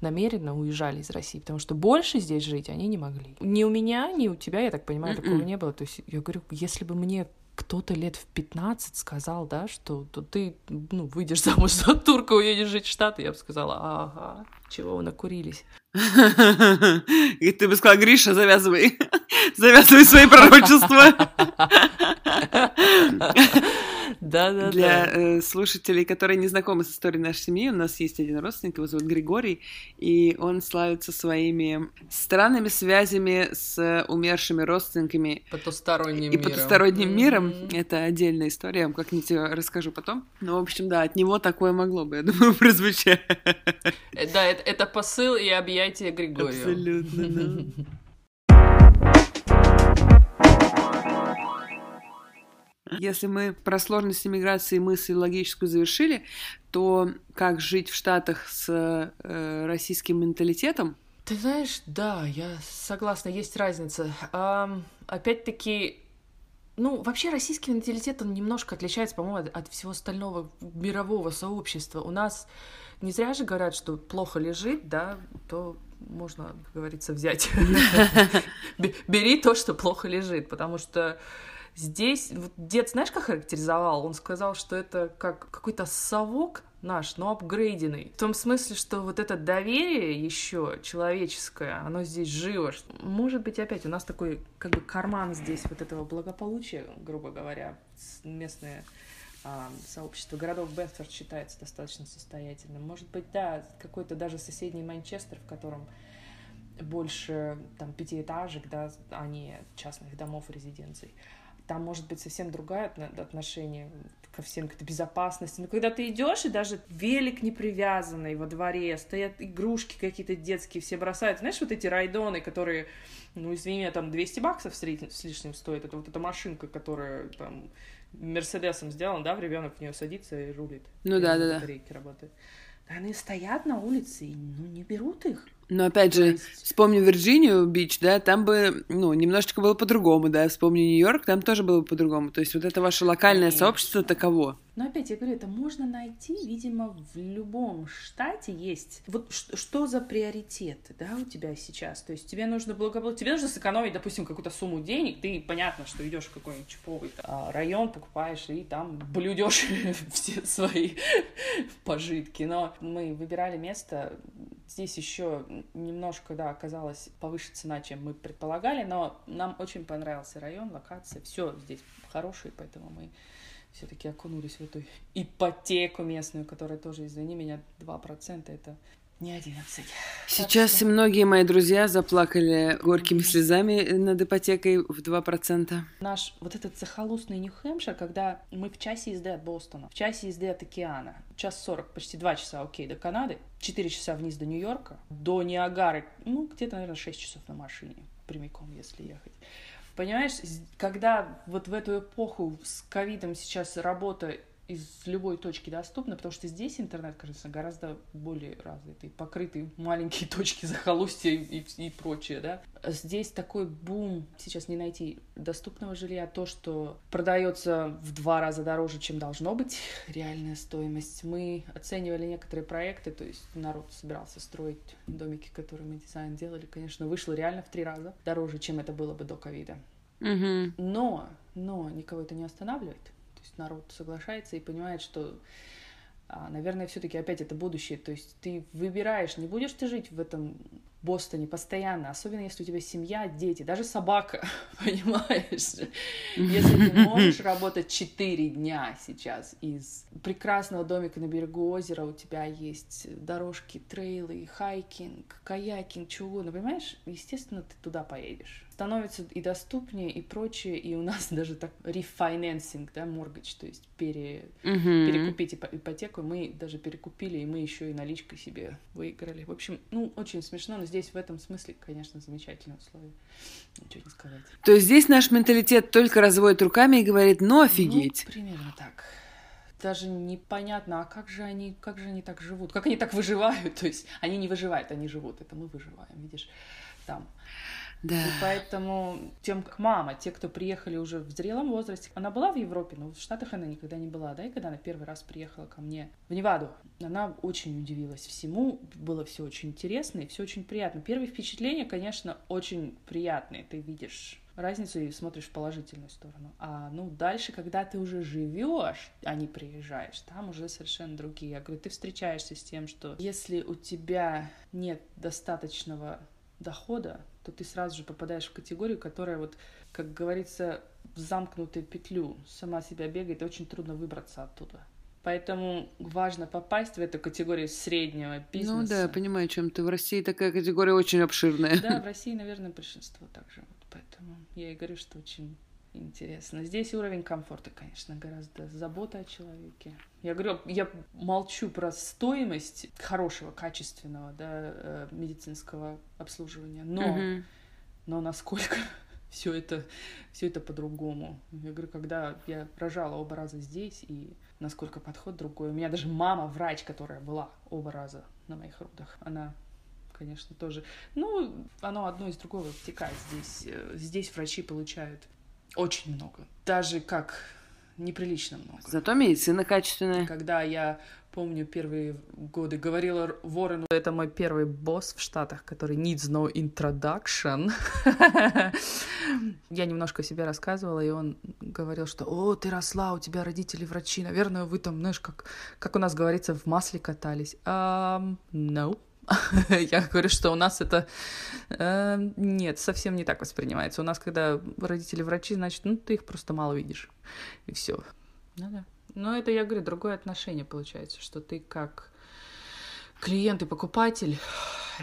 намеренно уезжали из России, потому что больше здесь жить они не могли. Ни у меня, ни у тебя, я так понимаю, такого Мгм. не было. То есть я говорю, если бы мне кто-то лет в 15 сказал, да, что то ты, ну, выйдешь замуж за турка, уедешь жить в Штаты, я бы сказала, ага, чего вы накурились. И ты бы сказала, Гриша, завязывай. Завязывай свои пророчества. Да-да-да. Для э, слушателей, которые не знакомы с историей нашей семьи, у нас есть один родственник, его зовут Григорий, и он славится своими странными связями с умершими родственниками Потусторонним и миром. потусторонним миром. Мгм. Это отдельная история, я вам как-нибудь расскажу потом. Ну, в общем, да, от него такое могло бы, я думаю, прозвучать. Э, Да, это, это посыл и объятие Григорию. Абсолютно, да. Если мы про сложности миграции мысль логическую завершили, то как жить в Штатах с э, российским менталитетом? Ты знаешь, да, я согласна, есть разница. Ам, опять-таки, ну, вообще российский менталитет, он немножко отличается, по-моему, от, от всего остального мирового сообщества. У нас не зря же говорят, что плохо лежит, да, то можно, как говорится, взять. Бе- Бери то, что плохо лежит, потому что здесь... вот Дед, знаешь, как характеризовал? Он сказал, что это как какой-то совок наш, но апгрейденный. В том смысле, что вот это доверие еще человеческое, оно здесь живо. Может быть, опять у нас такой как бы карман здесь вот этого благополучия, грубо говоря, местные а, сообщество городов Бетфорд считается достаточно состоятельным. Может быть, да, какой-то даже соседний Манчестер, в котором больше там пятиэтажек, да, а не частных домов резиденций. Там может быть совсем другое отношение ко всем, к безопасности. Но когда ты идешь, и даже велик не привязанный во дворе, стоят игрушки какие-то детские, все бросают. Знаешь, вот эти райдоны, которые, ну, извини меня, там 200 баксов с лишним стоит. Это вот эта машинка, которая там Мерседесом сделан, да, ребенок в нее садится и рулит. Ну да, да, да. работает. Они стоят на улице и ну, не берут их. Но опять же, есть... вспомню Вирджинию Бич, да, там бы, ну, немножечко было по-другому, да, вспомню Нью-Йорк, там тоже было по-другому. То есть вот это ваше локальное Конечно. сообщество таково. Но опять я говорю, это можно найти, видимо, в любом штате есть. Вот что за приоритеты, да, у тебя сейчас? То есть тебе нужно благополучие, тебе нужно сэкономить, допустим, какую-то сумму денег, ты понятно, что идешь в какой-нибудь чиповый а, район, покупаешь и там блюдешь все свои пожитки. Но мы выбирали место, здесь еще немножко, да, оказалась повыше цена, чем мы предполагали, но нам очень понравился район, локация, все здесь хорошее, поэтому мы все-таки окунулись в эту ипотеку местную, которая тоже, извини меня, 2% это не 11. Сейчас что... многие мои друзья заплакали горькими слезами над ипотекой в 2%. Наш вот этот захолустный Нью-Хэмпшир, когда мы в часе езды от Бостона, в часе езды от океана, час сорок, почти два часа, окей, до Канады, 4 часа вниз до Нью-Йорка, до Ниагары, ну, где-то, наверное, 6 часов на машине, прямиком, если ехать. Понимаешь, когда вот в эту эпоху с ковидом сейчас работа из любой точки доступно, потому что здесь интернет, кажется, гораздо более развитый, покрытый маленькие точки захолустья и, и, и прочее, да. Здесь такой бум, сейчас не найти доступного жилья, то, что продается в два раза дороже, чем должно быть реальная стоимость. Мы оценивали некоторые проекты, то есть народ собирался строить домики, которые мы дизайн делали, конечно, вышло реально в три раза дороже, чем это было бы до ковида. Угу. Но, но никого это не останавливает народ соглашается и понимает, что, а, наверное, все-таки опять это будущее. То есть ты выбираешь, не будешь ты жить в этом Бостоне постоянно, особенно если у тебя семья, дети, даже собака, понимаешь? Если ты можешь работать 4 дня сейчас из прекрасного домика на берегу озера, у тебя есть дорожки, трейлы, хайкинг, каякинг, чего угодно, понимаешь? Естественно, ты туда поедешь становится и доступнее, и прочее, и у нас даже так рефинансинг, да, моргач, то есть пере, uh-huh. перекупить ипотеку, мы даже перекупили, и мы еще и наличкой себе выиграли. В общем, ну, очень смешно, но здесь в этом смысле, конечно, замечательные условия. Ничего не сказать. То есть здесь наш менталитет только разводит руками и говорит, ну, офигеть. Ну, примерно так даже непонятно, а как же они, как же они так живут, как они так выживают, то есть они не выживают, они живут, это мы выживаем, видишь, там. Да. И поэтому тем, как мама, те, кто приехали уже в зрелом возрасте, она была в Европе, но в Штатах она никогда не была, да, и когда она первый раз приехала ко мне в Неваду, она очень удивилась всему, было все очень интересно и все очень приятно. Первые впечатления, конечно, очень приятные, ты видишь разницу и смотришь в положительную сторону. А ну дальше, когда ты уже живешь, а не приезжаешь, там уже совершенно другие. Я говорю, ты встречаешься с тем, что если у тебя нет достаточного дохода, то ты сразу же попадаешь в категорию, которая вот, как говорится, в замкнутую петлю сама себя бегает, и очень трудно выбраться оттуда. Поэтому важно попасть в эту категорию среднего бизнеса. Ну да, понимаю, о чем ты. В России такая категория очень обширная. Да, в России, наверное, большинство также. Вот поэтому я и говорю, что очень интересно. Здесь уровень комфорта, конечно, гораздо забота о человеке. Я говорю, я молчу про стоимость хорошего, качественного, да, э, медицинского обслуживания, но, угу. но насколько все это, все это по-другому. Я говорю, когда я рожала оба раза здесь, и насколько подход другой. У меня даже мама, врач, которая была оба раза на моих родах, она конечно, тоже. Ну, оно одно из другого вытекает здесь. Э, здесь врачи получают очень много. Даже как неприлично много. Зато медицина качественная. Когда я помню первые годы говорила Ворон, это мой первый босс в Штатах, который needs no introduction. я немножко себе рассказывала, и он говорил, что «О, ты росла, у тебя родители врачи, наверное, вы там, знаешь, как, как у нас говорится, в масле катались». Um, no. Я говорю, что у нас это э, нет, совсем не так воспринимается. У нас, когда родители врачи, значит, ну ты их просто мало видишь. И все. Ну да. Но это, я говорю, другое отношение получается, что ты как клиент и покупатель,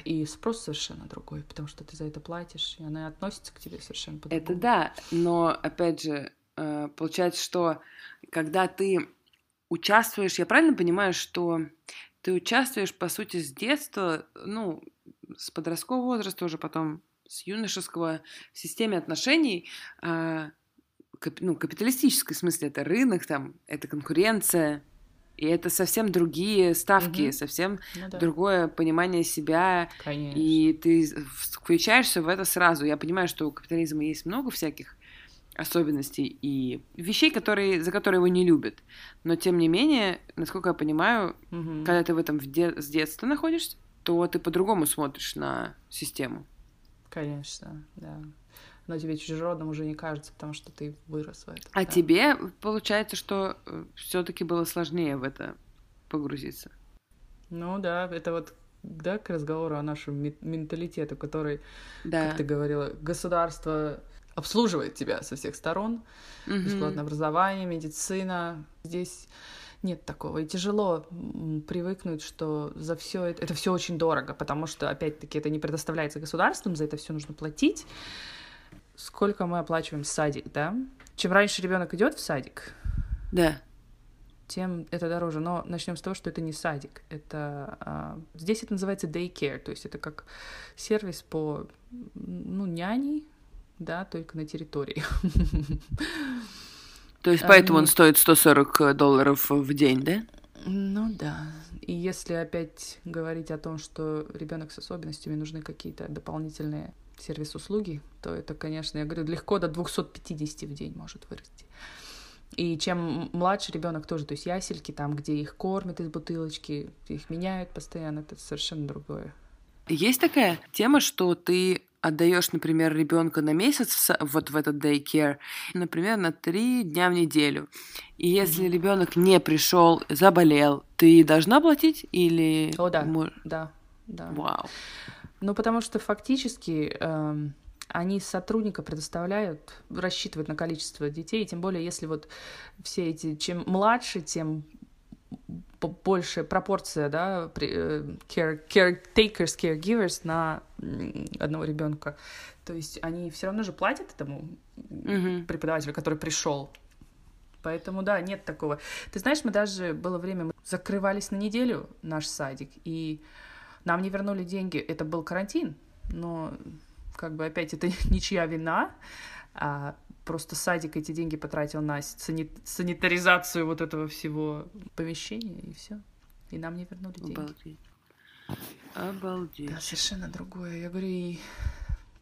и спрос совершенно другой, потому что ты за это платишь, и она относится к тебе совершенно по-другому. Это да, но, опять же, э, получается, что когда ты участвуешь, я правильно понимаю, что ты участвуешь, по сути, с детства, ну, с подросткового возраста уже потом, с юношеского в системе отношений, э, кап, ну, капиталистической смысле, это рынок, там, это конкуренция, и это совсем другие ставки, угу. совсем ну, да. другое понимание себя. Конечно. И ты включаешься в это сразу. Я понимаю, что у капитализма есть много всяких особенностей и вещей, которые, за которые его не любят. Но тем не менее, насколько я понимаю, угу. когда ты в этом в де- с детства находишься, то ты по-другому смотришь на систему. Конечно, да. Но тебе чужеродным уже не кажется, потому что ты вырос в этом. А да. тебе получается, что э, все-таки было сложнее в это погрузиться? Ну да, это вот да, к разговору о нашем менталитете, который, да. как ты говорила, государство обслуживает тебя со всех сторон. Угу. Бесплатное образование, медицина. Здесь нет такого. И тяжело привыкнуть, что за все это, это все очень дорого, потому что, опять-таки, это не предоставляется государством, за это все нужно платить. Сколько мы оплачиваем садик, да? Чем раньше ребенок идет в садик, да. тем это дороже. Но начнем с того, что это не садик. Это а, здесь это называется daycare, то есть это как сервис по ну, няней, да, только на территории. То есть поэтому он стоит 140 долларов в день, да? Ну да. И если опять говорить о том, что ребенок с особенностями нужны какие-то дополнительные сервис-услуги, то это, конечно, я говорю, легко до 250 в день может вырасти. И чем младше ребенок тоже, то есть ясельки там, где их кормят из бутылочки, их меняют постоянно, это совершенно другое. Есть такая тема, что ты отдаешь, например, ребенка на месяц вот в этот daycare, например, на три дня в неделю. И если mm-hmm. ребенок не пришел, заболел, ты должна платить или? О да, да, да. Вау. Ну потому что фактически э, они сотрудника предоставляют, рассчитывают на количество детей, тем более если вот все эти, чем младше, тем больше пропорция, да, э, care, caretakers, caregivers на одного ребенка. То есть они все равно же платят этому mm-hmm. преподавателю, который пришел. Поэтому, да, нет такого. Ты знаешь, мы даже было время, мы закрывались на неделю, наш садик, и нам не вернули деньги. Это был карантин, но как бы опять это ничья вина. А просто садик эти деньги потратил на сани... санитаризацию вот этого всего помещения, и все. И нам не вернули деньги. Обалдеть. Обалдеть. Да, совершенно другое. Я говорю, и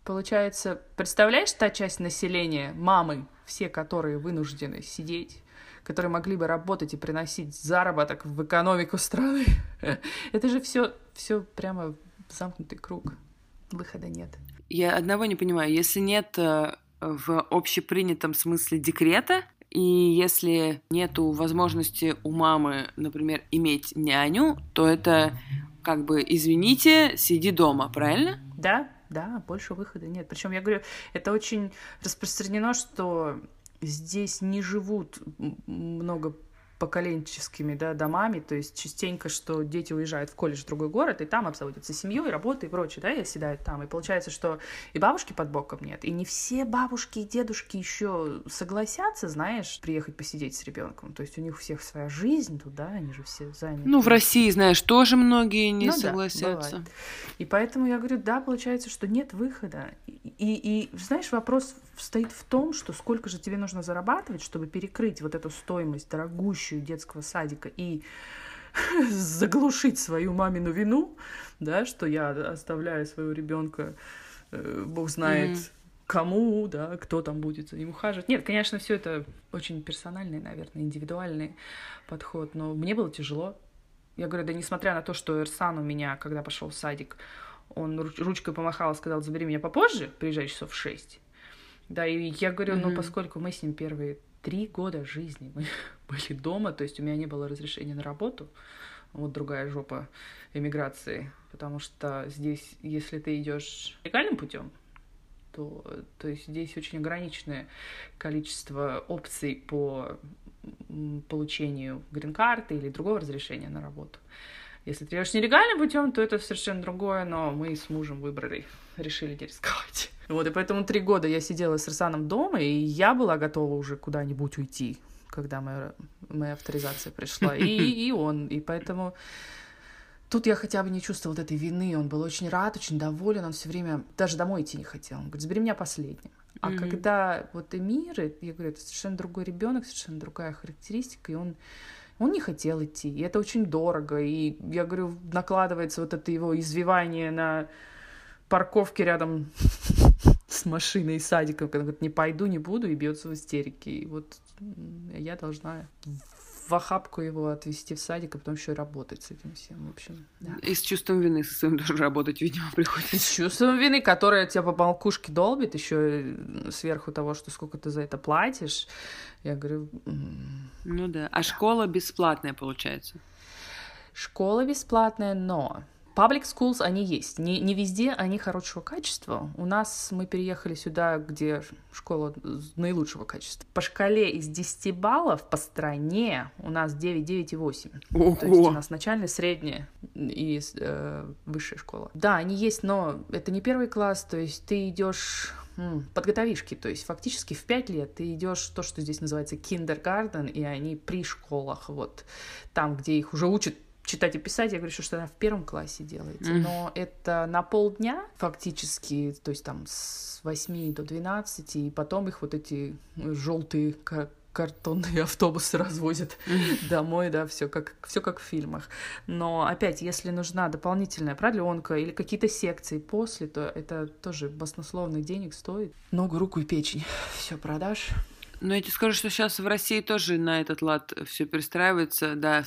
получается, представляешь, та часть населения, мамы, все, которые вынуждены сидеть, которые могли бы работать и приносить заработок в экономику страны. Это же все, все прямо замкнутый круг. Выхода нет. Я одного не понимаю. Если нет э, в общепринятом смысле декрета, и если нету возможности у мамы, например, иметь няню, то это как бы, извините, сиди дома, правильно? Да, да, больше выхода нет. Причем я говорю, это очень распространено, что здесь не живут много поколенческими да, домами, то есть частенько, что дети уезжают в колледж в другой город, и там обзаводятся семьей, работой и прочее, да, и оседают там. И получается, что и бабушки под боком нет, и не все бабушки и дедушки еще согласятся, знаешь, приехать посидеть с ребенком. То есть у них у всех своя жизнь туда, они же все заняты. Ну, в России, знаешь, тоже многие не ну, согласятся. Да, и поэтому я говорю, да, получается, что нет выхода. И, и, и, знаешь, вопрос стоит в том, что сколько же тебе нужно зарабатывать, чтобы перекрыть вот эту стоимость дорогущую детского садика и заглушить свою мамину вину, да, что я оставляю своего ребенка, э, бог знает, mm-hmm. кому, да, кто там будет за ним ухаживать. Нет, конечно, все это очень персональный, наверное, индивидуальный подход, но мне было тяжело. Я говорю, да несмотря на то, что Эрсан у меня, когда пошел в садик, он ручкой помахал, сказал, забери меня попозже, приезжай часов в шесть. Да, и я говорю, mm-hmm. ну, поскольку мы с ним первые три года жизни мы были дома, то есть у меня не было разрешения на работу, вот другая жопа эмиграции, потому что здесь, если ты идешь легальным путем, то, то есть здесь очень ограниченное количество опций по получению грин-карты или другого разрешения на работу. Если ты идешь нелегальным путем, то это совершенно другое, но мы с мужем выбрали, решили не рисковать. Вот, и поэтому три года я сидела с Рсаном дома, и я была готова уже куда-нибудь уйти, когда моя, моя авторизация пришла, и, и он, и поэтому Тут я хотя бы не чувствовала вот этой вины. Он был очень рад, очень доволен. Он все время даже домой идти не хотел. Он говорит, забери меня последним. А mm-hmm. когда вот Эмир, я говорю, это совершенно другой ребенок, совершенно другая характеристика, и он он не хотел идти, и это очень дорого, и, я говорю, накладывается вот это его извивание на парковке рядом с машиной и садиком, когда говорит, не пойду, не буду, и бьется в истерике. И вот я должна в охапку его отвезти в садик, а потом еще и работать с этим всем, в общем. Да. И с чувством вины со своим тоже работать, видимо, приходится. С чувством вины, которое тебя по балкушке долбит, еще сверху того, что сколько ты за это платишь. Я говорю... Ну да. А школа бесплатная, получается? Школа бесплатная, но Public schools, они есть. Не, не везде они хорошего качества. У нас мы переехали сюда, где школа наилучшего качества. По шкале из 10 баллов по стране у нас 9, 9 и 8. Ого. То есть у нас начальная, средняя и э, высшая школа. Да, они есть, но это не первый класс, то есть ты идешь подготовишки, то есть фактически в пять лет ты идешь то, что здесь называется киндергарден, и они при школах, вот там, где их уже учат читать и писать, я говорю, что она в первом классе делается. Но это на полдня фактически, то есть там с 8 до 12, и потом их вот эти желтые как картонные автобусы развозят домой, да, все как, все как в фильмах. Но опять, если нужна дополнительная продленка или какие-то секции после, то это тоже баснословных денег стоит. Ногу, руку и печень. Все продашь. Но я тебе скажу, что сейчас в России тоже на этот лад все перестраивается, да,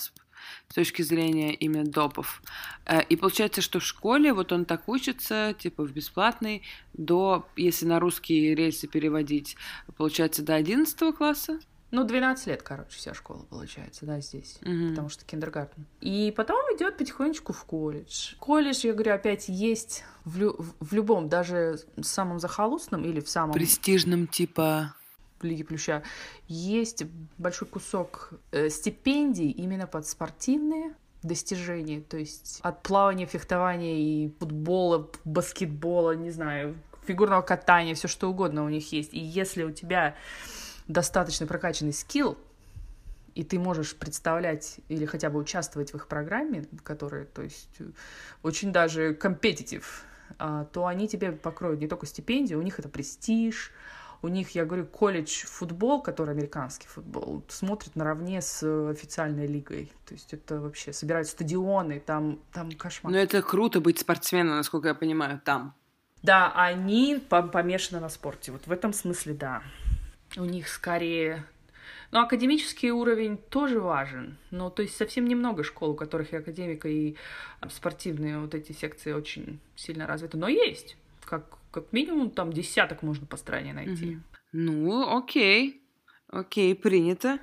с точки зрения именно допов. Э, и получается, что в школе вот он так учится, типа в бесплатный, до, если на русские рельсы переводить, получается, до 11 класса? Ну, 12 лет, короче, вся школа получается, да, здесь, mm-hmm. потому что киндергартен. И потом идет потихонечку в колледж. Колледж, я говорю, опять есть в, лю- в любом, даже самом захолустном или в самом... Престижном типа Лиги Плюща, есть большой кусок э, стипендий именно под спортивные достижения, то есть от плавания, фехтования и футбола, баскетбола, не знаю, фигурного катания, все что угодно у них есть. И если у тебя достаточно прокачанный скилл, и ты можешь представлять или хотя бы участвовать в их программе, которая, то есть, очень даже компетитив, а, то они тебе покроют не только стипендию, у них это престиж, у них, я говорю, колледж футбол, который американский футбол, смотрит наравне с официальной лигой. То есть это вообще собирают стадионы, там, там кошмар. Ну это круто быть спортсменом, насколько я понимаю, там. Да, они помешаны на спорте. Вот в этом смысле, да. У них скорее но академический уровень тоже важен. Ну, то есть совсем немного школ, у которых и академика, и спортивные вот эти секции очень сильно развиты. Но есть. Как как минимум там десяток можно по стране найти. Угу. Ну, окей. Окей, принято.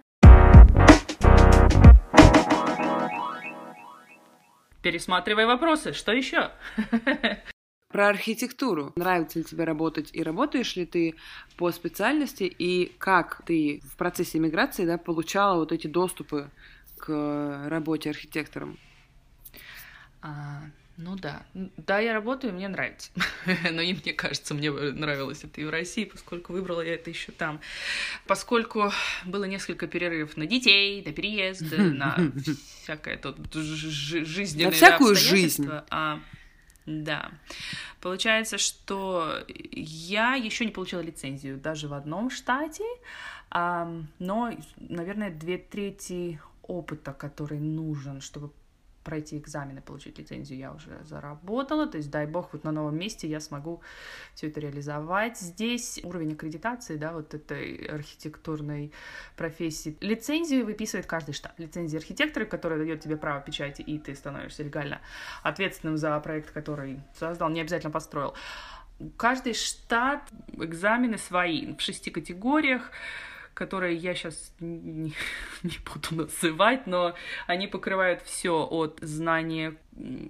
Пересматривай вопросы. Что еще? Про архитектуру. Нравится ли тебе работать и работаешь ли ты по специальности и как ты в процессе миграции да, получала вот эти доступы к работе архитектором? А, ну да. Да, я работаю, мне нравится. Но и мне кажется, мне нравилось это и в России, поскольку выбрала я это еще там. Поскольку было несколько перерывов на детей, на переезд, на всякое тут жизненное На всякую жизнь. А, да. Получается, что я еще не получила лицензию даже в одном штате, а, но, наверное, две трети опыта, который нужен, чтобы пройти экзамены, получить лицензию я уже заработала, то есть дай бог вот на новом месте я смогу все это реализовать. Здесь уровень аккредитации, да, вот этой архитектурной профессии. Лицензию выписывает каждый штат. Лицензия архитектора, которая дает тебе право печати, и ты становишься легально ответственным за проект, который создал, не обязательно построил. Каждый штат экзамены свои в шести категориях которые я сейчас не, не буду называть, но они покрывают все от знания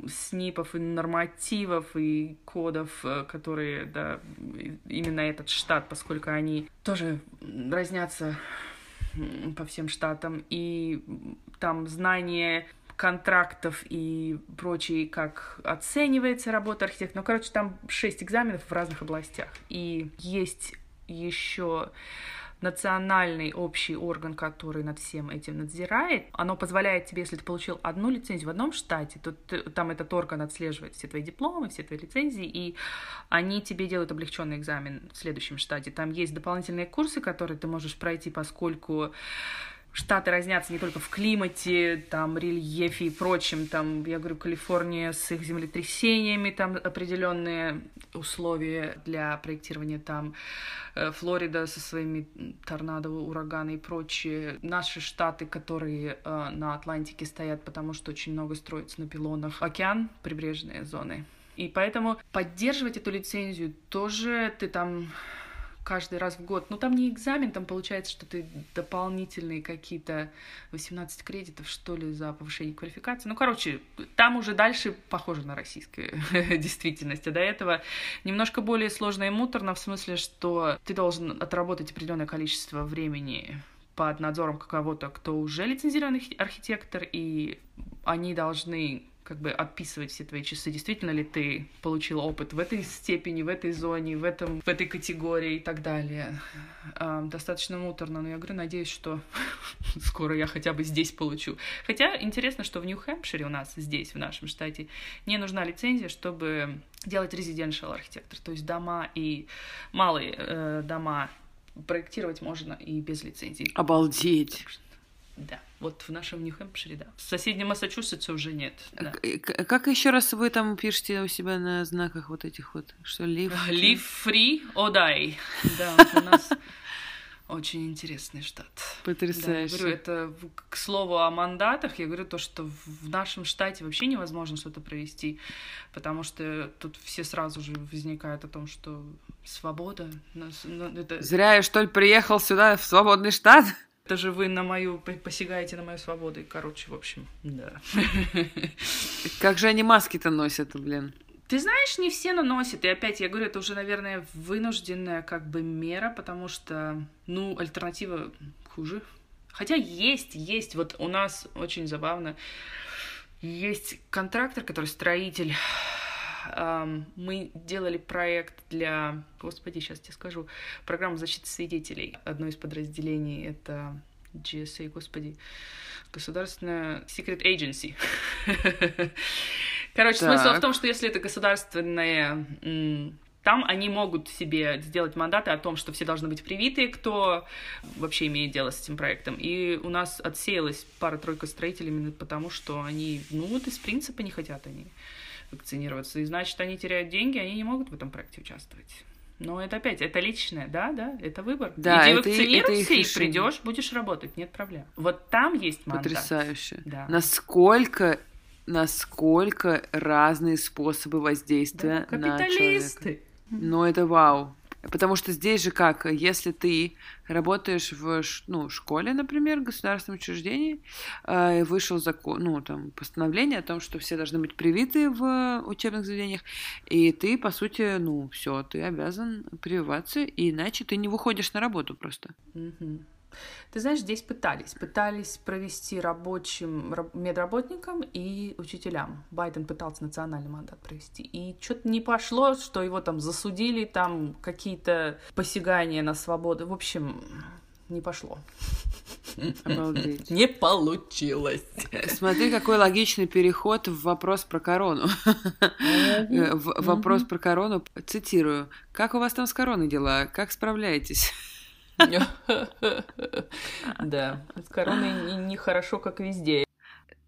снипов и нормативов и кодов, э, которые, да, именно этот штат, поскольку они тоже разнятся по всем штатам, и там знание контрактов и прочее, как оценивается работа архитектора. Ну, короче, там шесть экзаменов в разных областях. И есть еще национальный общий орган, который над всем этим надзирает, оно позволяет тебе, если ты получил одну лицензию в одном штате, то ты, там этот орган отслеживает все твои дипломы, все твои лицензии, и они тебе делают облегченный экзамен в следующем штате. Там есть дополнительные курсы, которые ты можешь пройти, поскольку Штаты разнятся не только в климате, там, рельефе и прочем. Там, я говорю, Калифорния с их землетрясениями, там определенные условия для проектирования там. Э, Флорида со своими торнадо, ураганы и прочее. Наши штаты, которые э, на Атлантике стоят, потому что очень много строится на пилонах. Океан, прибрежные зоны. И поэтому поддерживать эту лицензию тоже ты там каждый раз в год. Ну, там не экзамен, там получается, что ты дополнительные какие-то 18 кредитов, что ли, за повышение квалификации. Ну, короче, там уже дальше похоже на российскую действительность. А до этого немножко более сложно и муторно, в смысле, что ты должен отработать определенное количество времени под надзором кого-то, кто уже лицензированный архитектор, и они должны как бы отписывать все твои часы, действительно ли ты получил опыт в этой степени, в этой зоне, в, этом, в этой категории и так далее. А, достаточно муторно, но я говорю, надеюсь, что скоро я хотя бы здесь получу. Хотя интересно, что в Нью-Хэмпшире у нас здесь, в нашем штате, не нужна лицензия, чтобы делать residential архитектор, то есть дома и малые э, дома проектировать можно и без лицензии. Обалдеть! Да, вот в нашем Нью-Хэмпшире, да. В соседнем Массачусетсе уже нет. Да. Как еще раз вы там пишете у себя на знаках вот этих вот, что live? Live free or die. Да, у нас очень интересный штат. Потрясающе. Да, говорю, это к слову о мандатах, я говорю то, что в нашем штате вообще невозможно что-то провести, потому что тут все сразу же возникают о том, что свобода. Ну, это... Зря я, что ли, приехал сюда в свободный штат? Это же вы на мою посягаете на мою свободу. И, короче, в общем, да. Как же они маски-то носят, блин? Ты знаешь, не все наносят. И опять, я говорю, это уже, наверное, вынужденная как бы мера, потому что, ну, альтернатива хуже. Хотя есть, есть. Вот у нас очень забавно. Есть контрактор, который строитель мы делали проект для, господи, сейчас тебе скажу, программа защиты свидетелей. Одно из подразделений — это GSA, господи, государственная Secret Agency. Короче, так. смысл в том, что если это государственная там они могут себе сделать мандаты о том, что все должны быть привиты, кто вообще имеет дело с этим проектом. И у нас отсеялась пара-тройка строителей именно потому, что они, ну вот из принципа не хотят они вакцинироваться. И значит, они теряют деньги, они не могут в этом проекте участвовать. Но это опять, это личное, да, да, это выбор. Да, Иди это, вакцинируйся это и придешь, будешь работать, нет проблем. Вот там есть мандат. Потрясающе. Да. Насколько, насколько разные способы воздействия да, на человека. Ну, это вау. Потому что здесь же как, если ты работаешь в ну, школе, например, государственном учреждении, э, вышел закон, ну, там, постановление о том, что все должны быть привиты в учебных заведениях, и ты, по сути, ну, все, ты обязан прививаться, иначе ты не выходишь на работу просто. Mm-hmm. Ты знаешь, здесь пытались. Пытались провести рабочим медработникам и учителям. Байден пытался национальный мандат провести. И что-то не пошло, что его там засудили, там какие-то посягания на свободу. В общем, не пошло. Обалдеть. Не получилось. Смотри, какой логичный переход в вопрос про корону. Вопрос про корону. Цитирую. Как у вас там с короной дела? Как справляетесь? Да, с короной нехорошо, как везде.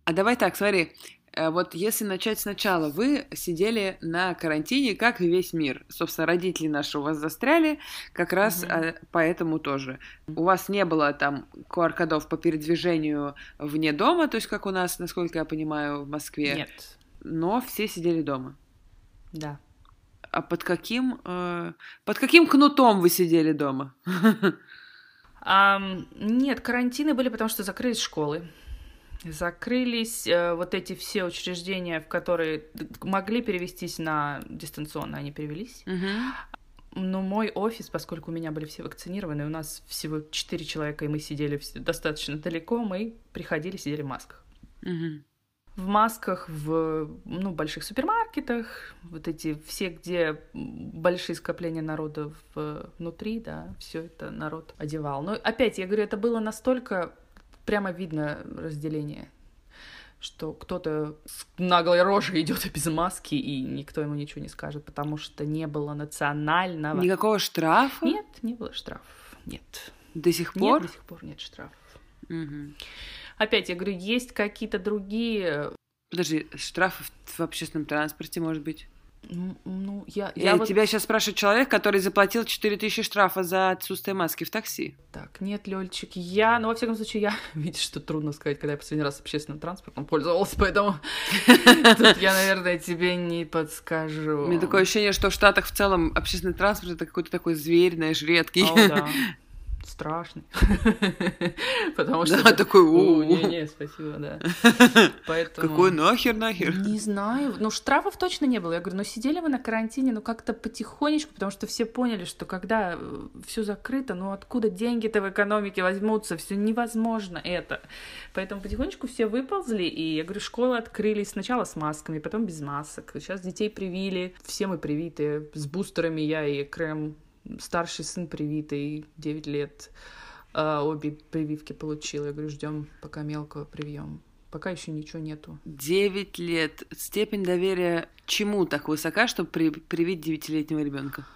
А давай так, смотри, Э, вот если начать сначала, вы сидели на карантине, как и весь мир. Собственно, родители наши у вас застряли, как раз угу. поэтому тоже. У вас не было там QR-кодов по передвижению вне дома, то есть как у нас, насколько я понимаю, в Москве. Нет. Но все сидели дома. Да. А под каким, э, под каким кнутом вы сидели дома? Um, нет, карантины были, потому что закрылись школы. Закрылись э, вот эти все учреждения, в которые могли перевестись на дистанционно, они перевелись. Угу. Но мой офис, поскольку у меня были все вакцинированы, у нас всего четыре человека, и мы сидели достаточно далеко, мы приходили, сидели в масках. Угу в масках в ну, больших супермаркетах, вот эти все, где большие скопления народа внутри, да, все это народ одевал. Но опять, я говорю, это было настолько прямо видно разделение, что кто-то с наглой рожей идет без маски, и никто ему ничего не скажет, потому что не было национального... Никакого штрафа? Нет, не было штрафов, нет. До сих пор? Нет, до сих пор нет штрафов. Угу. Опять, я говорю, есть какие-то другие... Подожди, штрафы в, общественном транспорте, может быть? Ну, я... я, я вот... Тебя сейчас спрашивает человек, который заплатил 4000 штрафа за отсутствие маски в такси. Так, нет, Лёльчик, я... Ну, во всяком случае, я... Видишь, что трудно сказать, когда я последний раз общественным транспортом пользовалась, поэтому тут я, наверное, тебе не подскажу. У меня такое ощущение, что в Штатах в целом общественный транспорт — это какой-то такой зверь, знаешь, редкий. Страшный. Потому что... Да, такой, у Не-не, спасибо, да. Поэтому... Какой нахер, нахер? Не знаю. Ну, штрафов точно не было. Я говорю, ну, сидели вы на карантине, ну, как-то потихонечку, потому что все поняли, что когда э, все закрыто, ну, откуда деньги-то в экономике возьмутся? Все невозможно это. Поэтому потихонечку все выползли, и, я говорю, школы открылись сначала с масками, потом без масок. Сейчас детей привили, все мы привиты, с бустерами я и Крем старший сын привитый, 9 лет, а, обе прививки получил. Я говорю, ждем, пока мелкого привьем. Пока еще ничего нету. Девять лет. Степень доверия чему так высока, чтобы при, привить девятилетнего ребенка?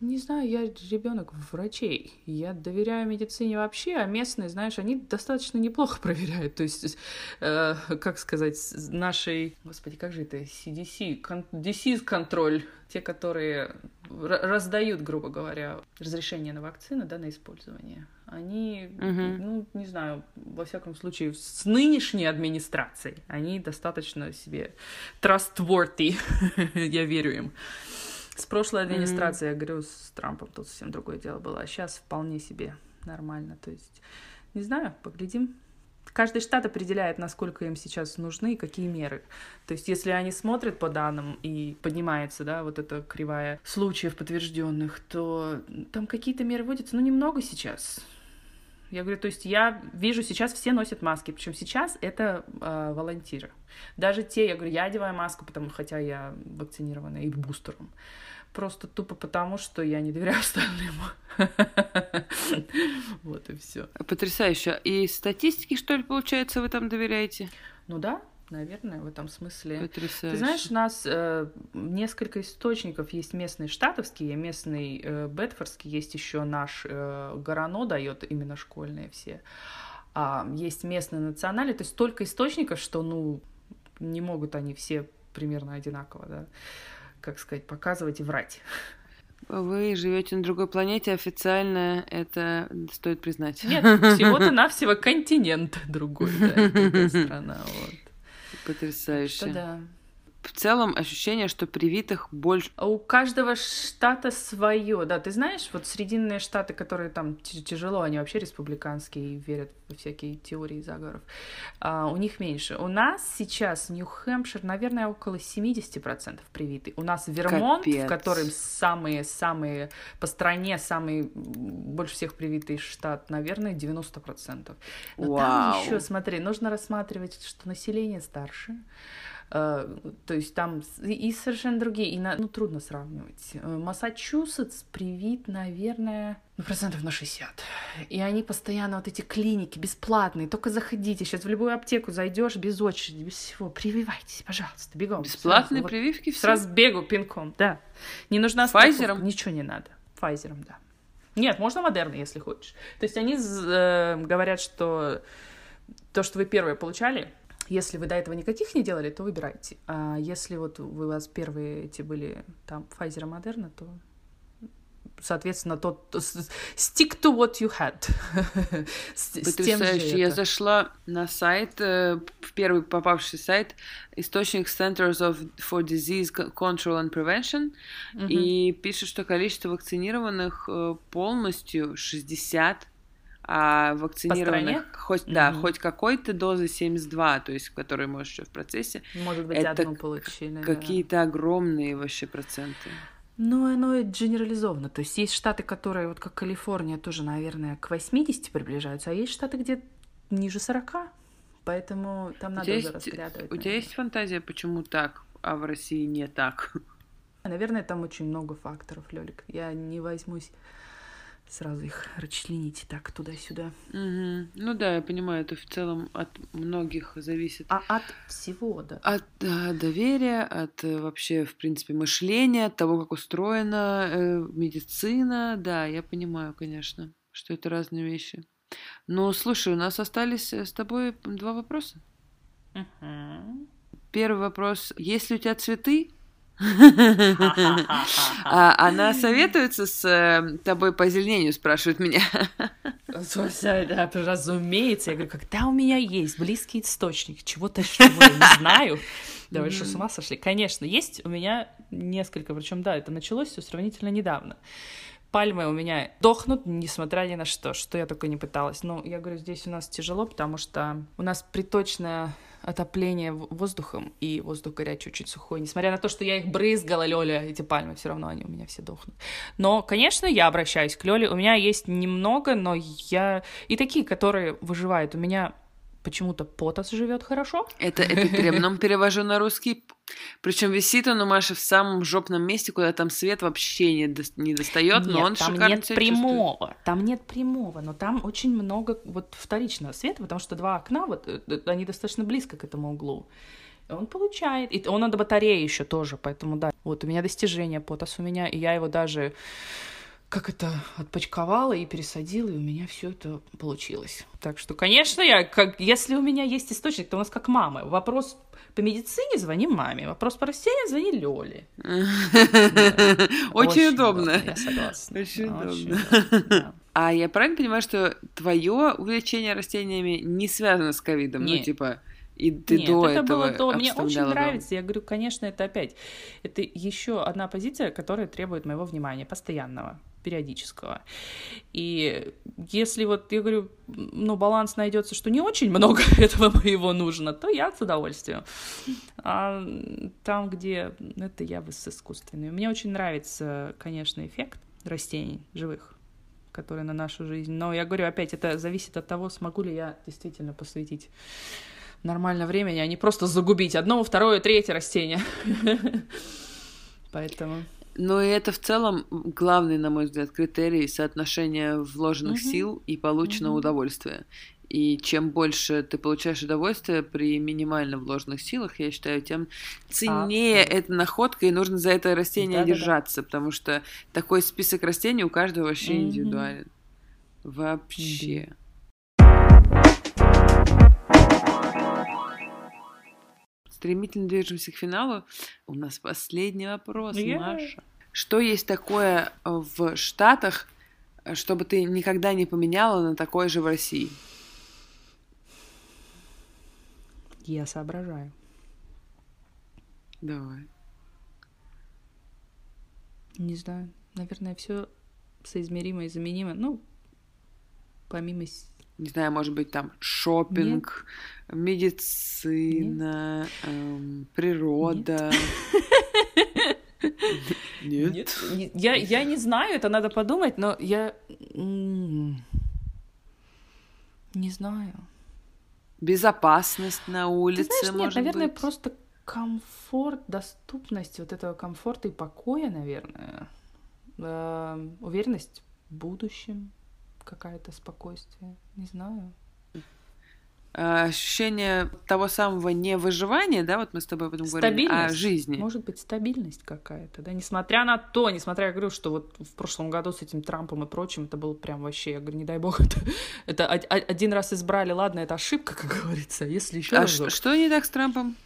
Не знаю, я ребенок врачей. Я доверяю медицине вообще, а местные, знаешь, они достаточно неплохо проверяют. То есть, э, как сказать, нашей, господи, как же это, CDC, кон, disease контроль, те, которые раздают, грубо говоря, разрешение на вакцины, да, на использование. Они, угу. ну, не знаю, во всяком случае, с нынешней администрацией, они достаточно себе trustworthy, я верю им. С прошлой администрацией, mm-hmm. я говорю, с Трампом тут совсем другое дело было. А сейчас вполне себе нормально. То есть, не знаю, поглядим. Каждый штат определяет, насколько им сейчас нужны и какие меры. То есть, если они смотрят по данным и поднимается, да, вот эта кривая случаев подтвержденных, то там какие-то меры вводятся, ну, немного сейчас. Я говорю, то есть я вижу, сейчас все носят маски, причем сейчас это э, волонтеры. Даже те, я говорю, я одеваю маску, потому хотя я вакцинирована и бустером. Просто тупо потому, что я не доверяю остальным. Вот и все. Потрясающе. И статистики, что ли, получается, вы там доверяете? Ну да, наверное, в этом смысле. Потрясающе. Ты знаешь, у нас э, несколько источников есть местные штатовские, местный э, бетфордский, есть еще наш э, Горано дает именно школьные все. А, есть местные национальные, то есть столько источников, что, ну, не могут они все примерно одинаково, да, как сказать, показывать и врать. Вы живете на другой планете, официально это стоит признать. Нет, всего-то навсего континент другой, да, другая страна, вот. Потрясающе. Что да в целом ощущение, что привитых больше. А у каждого штата свое, да. Ты знаешь, вот срединные штаты, которые там тяжело, они вообще республиканские и верят во всякие теории заговоров, а, у них меньше. У нас сейчас Нью-Хэмпшир, наверное, около 70% привиты. У нас Вермонт, Капец. в котором самые-самые по стране, самый больше всех привитый штат, наверное, 90%. Но Вау. там еще, смотри, нужно рассматривать, что население старше, Э, то есть там и совершенно другие, и на, ну, трудно сравнивать. Э, Массачусетс привит, наверное, ну, процентов на 60. И они постоянно, вот эти клиники бесплатные, только заходите, сейчас в любую аптеку зайдешь без очереди, без всего, прививайтесь, пожалуйста, бегом. Бесплатные сразу, прививки вот, все? Сразу бегу пинком, да. Не нужна Файзером? Ничего не надо. Файзером, да. Нет, можно модерны, если хочешь. То есть они э, говорят, что то, что вы первые получали, Если вы до этого никаких не делали, то выбирайте. А если вот вы, у вас первые эти были там Pfizer Moderna, то соответственно, тот stick to what you had. с, Потрясающе. С Я это. зашла на сайт, э, в первый попавший сайт, источник Centers of, for Disease Control and Prevention, угу. и пишет, что количество вакцинированных э, полностью 60 а вакцинированных хоть угу. да хоть какой-то дозы 72, то есть которые может еще в процессе. Может быть это одну получили. Какие-то да. огромные вообще проценты. Ну, оно генерализовано. То есть есть штаты, которые, вот как Калифорния, тоже, наверное, к 80 приближаются, а есть штаты, где ниже 40. Поэтому там надо есть, распрятывать. У тебя есть фантазия, почему так, а в России не так? Наверное, там очень много факторов, Лёлик. Я не возьмусь сразу их расчленить так туда-сюда. Угу. Ну да, я понимаю, это в целом от многих зависит. А от всего, да. От да, доверия, от э, вообще, в принципе, мышления, от того, как устроена э, медицина. Да, я понимаю, конечно, что это разные вещи. Но слушай, у нас остались э, с тобой два вопроса. Угу. Первый вопрос. Есть ли у тебя цветы? А, она советуется с э, тобой по зеленению, спрашивает меня. Разумеется. Я говорю, когда у меня есть близкий источник чего-то, чего я не знаю, Давай, что с ума сошли? Конечно, есть у меня несколько, причем да, это началось все сравнительно недавно пальмы у меня дохнут, несмотря ни на что, что я только не пыталась. Но я говорю, здесь у нас тяжело, потому что у нас приточное отопление воздухом, и воздух горячий, очень сухой. Несмотря на то, что я их брызгала, Лёля, эти пальмы, все равно они у меня все дохнут. Но, конечно, я обращаюсь к Лёле. У меня есть немного, но я... И такие, которые выживают. У меня почему-то Потас живет хорошо. Это эпикрем. перевожу на русский. Причем висит он у Маши в самом жопном месте, куда там свет вообще не, до, не достает, но он там шикарно нет прямого. Чувствует. Там нет прямого, но там очень много вот вторичного света, потому что два окна, вот э, они достаточно близко к этому углу. Он получает. И он надо батареи еще тоже, поэтому да. Вот у меня достижение Потас у меня, и я его даже как это отпочковала и пересадила, и у меня все это получилось. Так что, конечно, я, как, если у меня есть источник, то у нас как мама. Вопрос по медицине звони маме, вопрос по растениям звони Лёле. Очень удобно. Я согласна. Очень удобно. А я правильно понимаю, что твое увлечение растениями не связано с ковидом? Ну, типа, и ты Нет, до это этого было то. Мне очень нравится. Я говорю, конечно, это опять. Это еще одна позиция, которая требует моего внимания постоянного периодического. И если вот, я говорю, ну, баланс найдется, что не очень много этого моего нужно, то я с удовольствием. А там, где это я бы с искусственной. Мне очень нравится, конечно, эффект растений живых которые на нашу жизнь. Но я говорю, опять, это зависит от того, смогу ли я действительно посвятить нормально времени, а не просто загубить одно, второе, третье растение. Поэтому... Ну и это в целом главный, на мой взгляд, критерий соотношения вложенных угу. сил и полученного угу. удовольствия. И чем больше ты получаешь удовольствия при минимально вложенных силах, я считаю, тем ценнее а, эта находка, и нужно за это растение да, держаться, да, да. потому что такой список растений у каждого вообще mm индивидуален. Вообще. Стремительно движемся к финалу. У нас последний вопрос, yeah. Маша. Что есть такое в Штатах, чтобы ты никогда не поменяла на такое же в России? Я соображаю. Давай. Не знаю. Наверное, все соизмеримо и заменимо. Ну, помимо... Не знаю, может быть, там шопинг, медицина, эм, природа. Нет. Нет. Я, я не знаю, это надо подумать, но я... Не знаю. Безопасность на улице, Ты знаешь, нет, наверное, быть. просто комфорт, доступность вот этого комфорта и покоя, наверное. Э, уверенность в будущем, какая-то спокойствие, не знаю. э, ощущение того самого не выживания, да, вот мы с тобой об этом говорили, а жизни. Может быть, стабильность какая-то, да, несмотря на то, несмотря, я говорю, что вот в прошлом году с этим Трампом и прочим, это было прям вообще, я говорю, не дай бог, это, это один раз избрали, ладно, это ошибка, как говорится, если еще а разок. что не так с Трампом?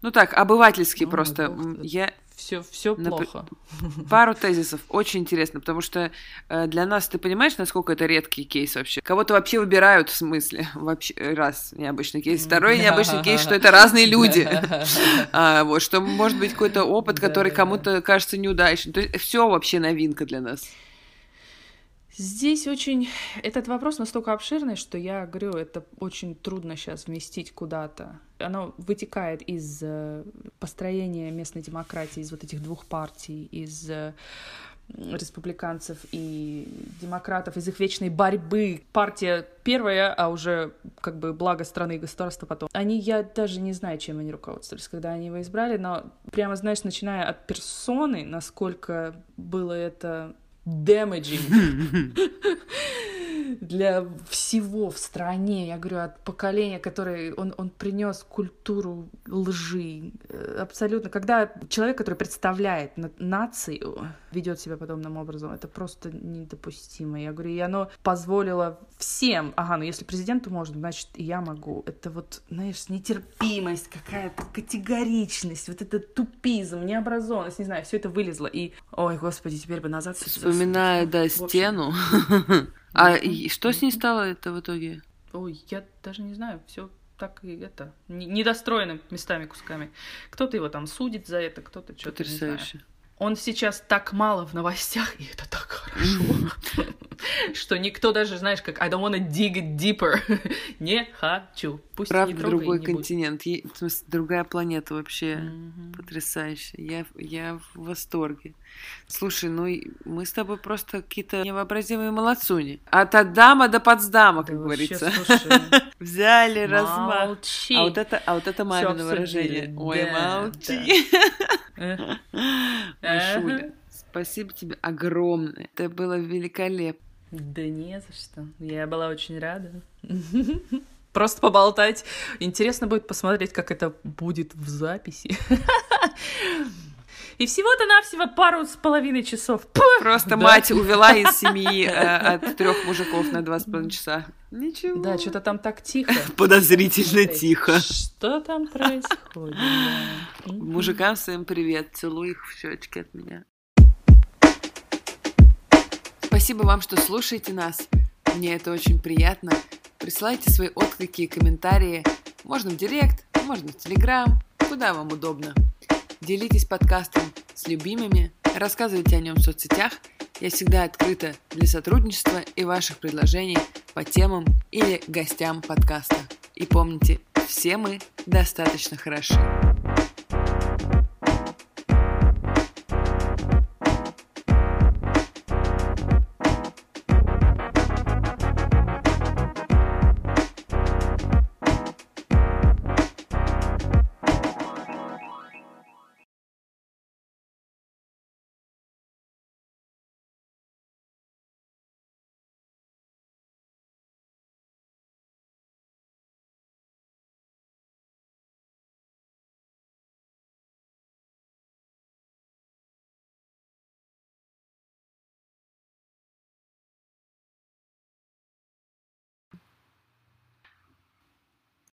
Ну так, обывательски ну, просто. Бог, я все, все плохо. Пару тезисов. Очень интересно, потому что э, для нас, ты понимаешь, насколько это редкий кейс вообще? Кого-то вообще выбирают в смысле. Вообще, раз, необычный кейс. Второй необычный кейс, что это разные люди. а, вот, что может быть какой-то опыт, который кому-то кажется неудачным. То есть все вообще новинка для нас. Здесь очень... Этот вопрос настолько обширный, что я говорю, это очень трудно сейчас вместить куда-то. Оно вытекает из э, построения местной демократии, из вот этих двух партий, из э, республиканцев и демократов, из их вечной борьбы. Партия первая, а уже как бы благо страны и государства потом. Они, я даже не знаю, чем они руководствовались, когда они его избрали, но прямо, знаешь, начиная от персоны, насколько было это damaging для всего в стране. Я говорю, от поколения, которое он, он принес культуру лжи. Э, абсолютно. Когда человек, который представляет нацию, ведет себя подобным образом, это просто недопустимо. Я говорю, и оно позволило всем, ага, ну если президенту можно, значит и я могу. Это вот, знаешь, нетерпимость, какая-то категоричность, вот этот тупизм, необразованность, не знаю, все это вылезло. И, ой, господи, теперь бы назад. Вспоминаю, да, стену. А что с ней стало это в итоге? Ой, я даже не знаю, все так и это, недостроено местами кусками. Кто-то его там судит за это, кто-то что-то не знаю он сейчас так мало в новостях, и это так хорошо, что никто даже, знаешь, как I don't wanna dig it deeper. не хочу. Пусть Правда, не другой континент, в смысле, другая планета вообще потрясающая. Я, я в восторге. Слушай, ну мы с тобой просто какие-то невообразимые молодцуни. От Адама до Подсдама, как говорится. Взяли размах. А вот это, а вот это мамино выражение. Ой, молчи. Мишуля, спасибо тебе огромное. Это было великолепно. Да не за что. Я была очень рада. Просто поболтать. Интересно будет посмотреть, как это будет в записи. И всего-то навсего пару с половиной часов. Пух! Просто да. мать увела из семьи э, от трех мужиков на два с половиной часа. Ничего. Да, что-то там так тихо. Подозрительно тихо. Что там происходит? Мужикам своим привет. Целую их в щечки от меня. Спасибо вам, что слушаете нас. Мне это очень приятно. Присылайте свои отклики и комментарии. Можно в директ, можно в телеграм, куда вам удобно. Делитесь подкастом с любимыми, рассказывайте о нем в соцсетях. Я всегда открыта для сотрудничества и ваших предложений по темам или гостям подкаста. И помните, все мы достаточно хороши.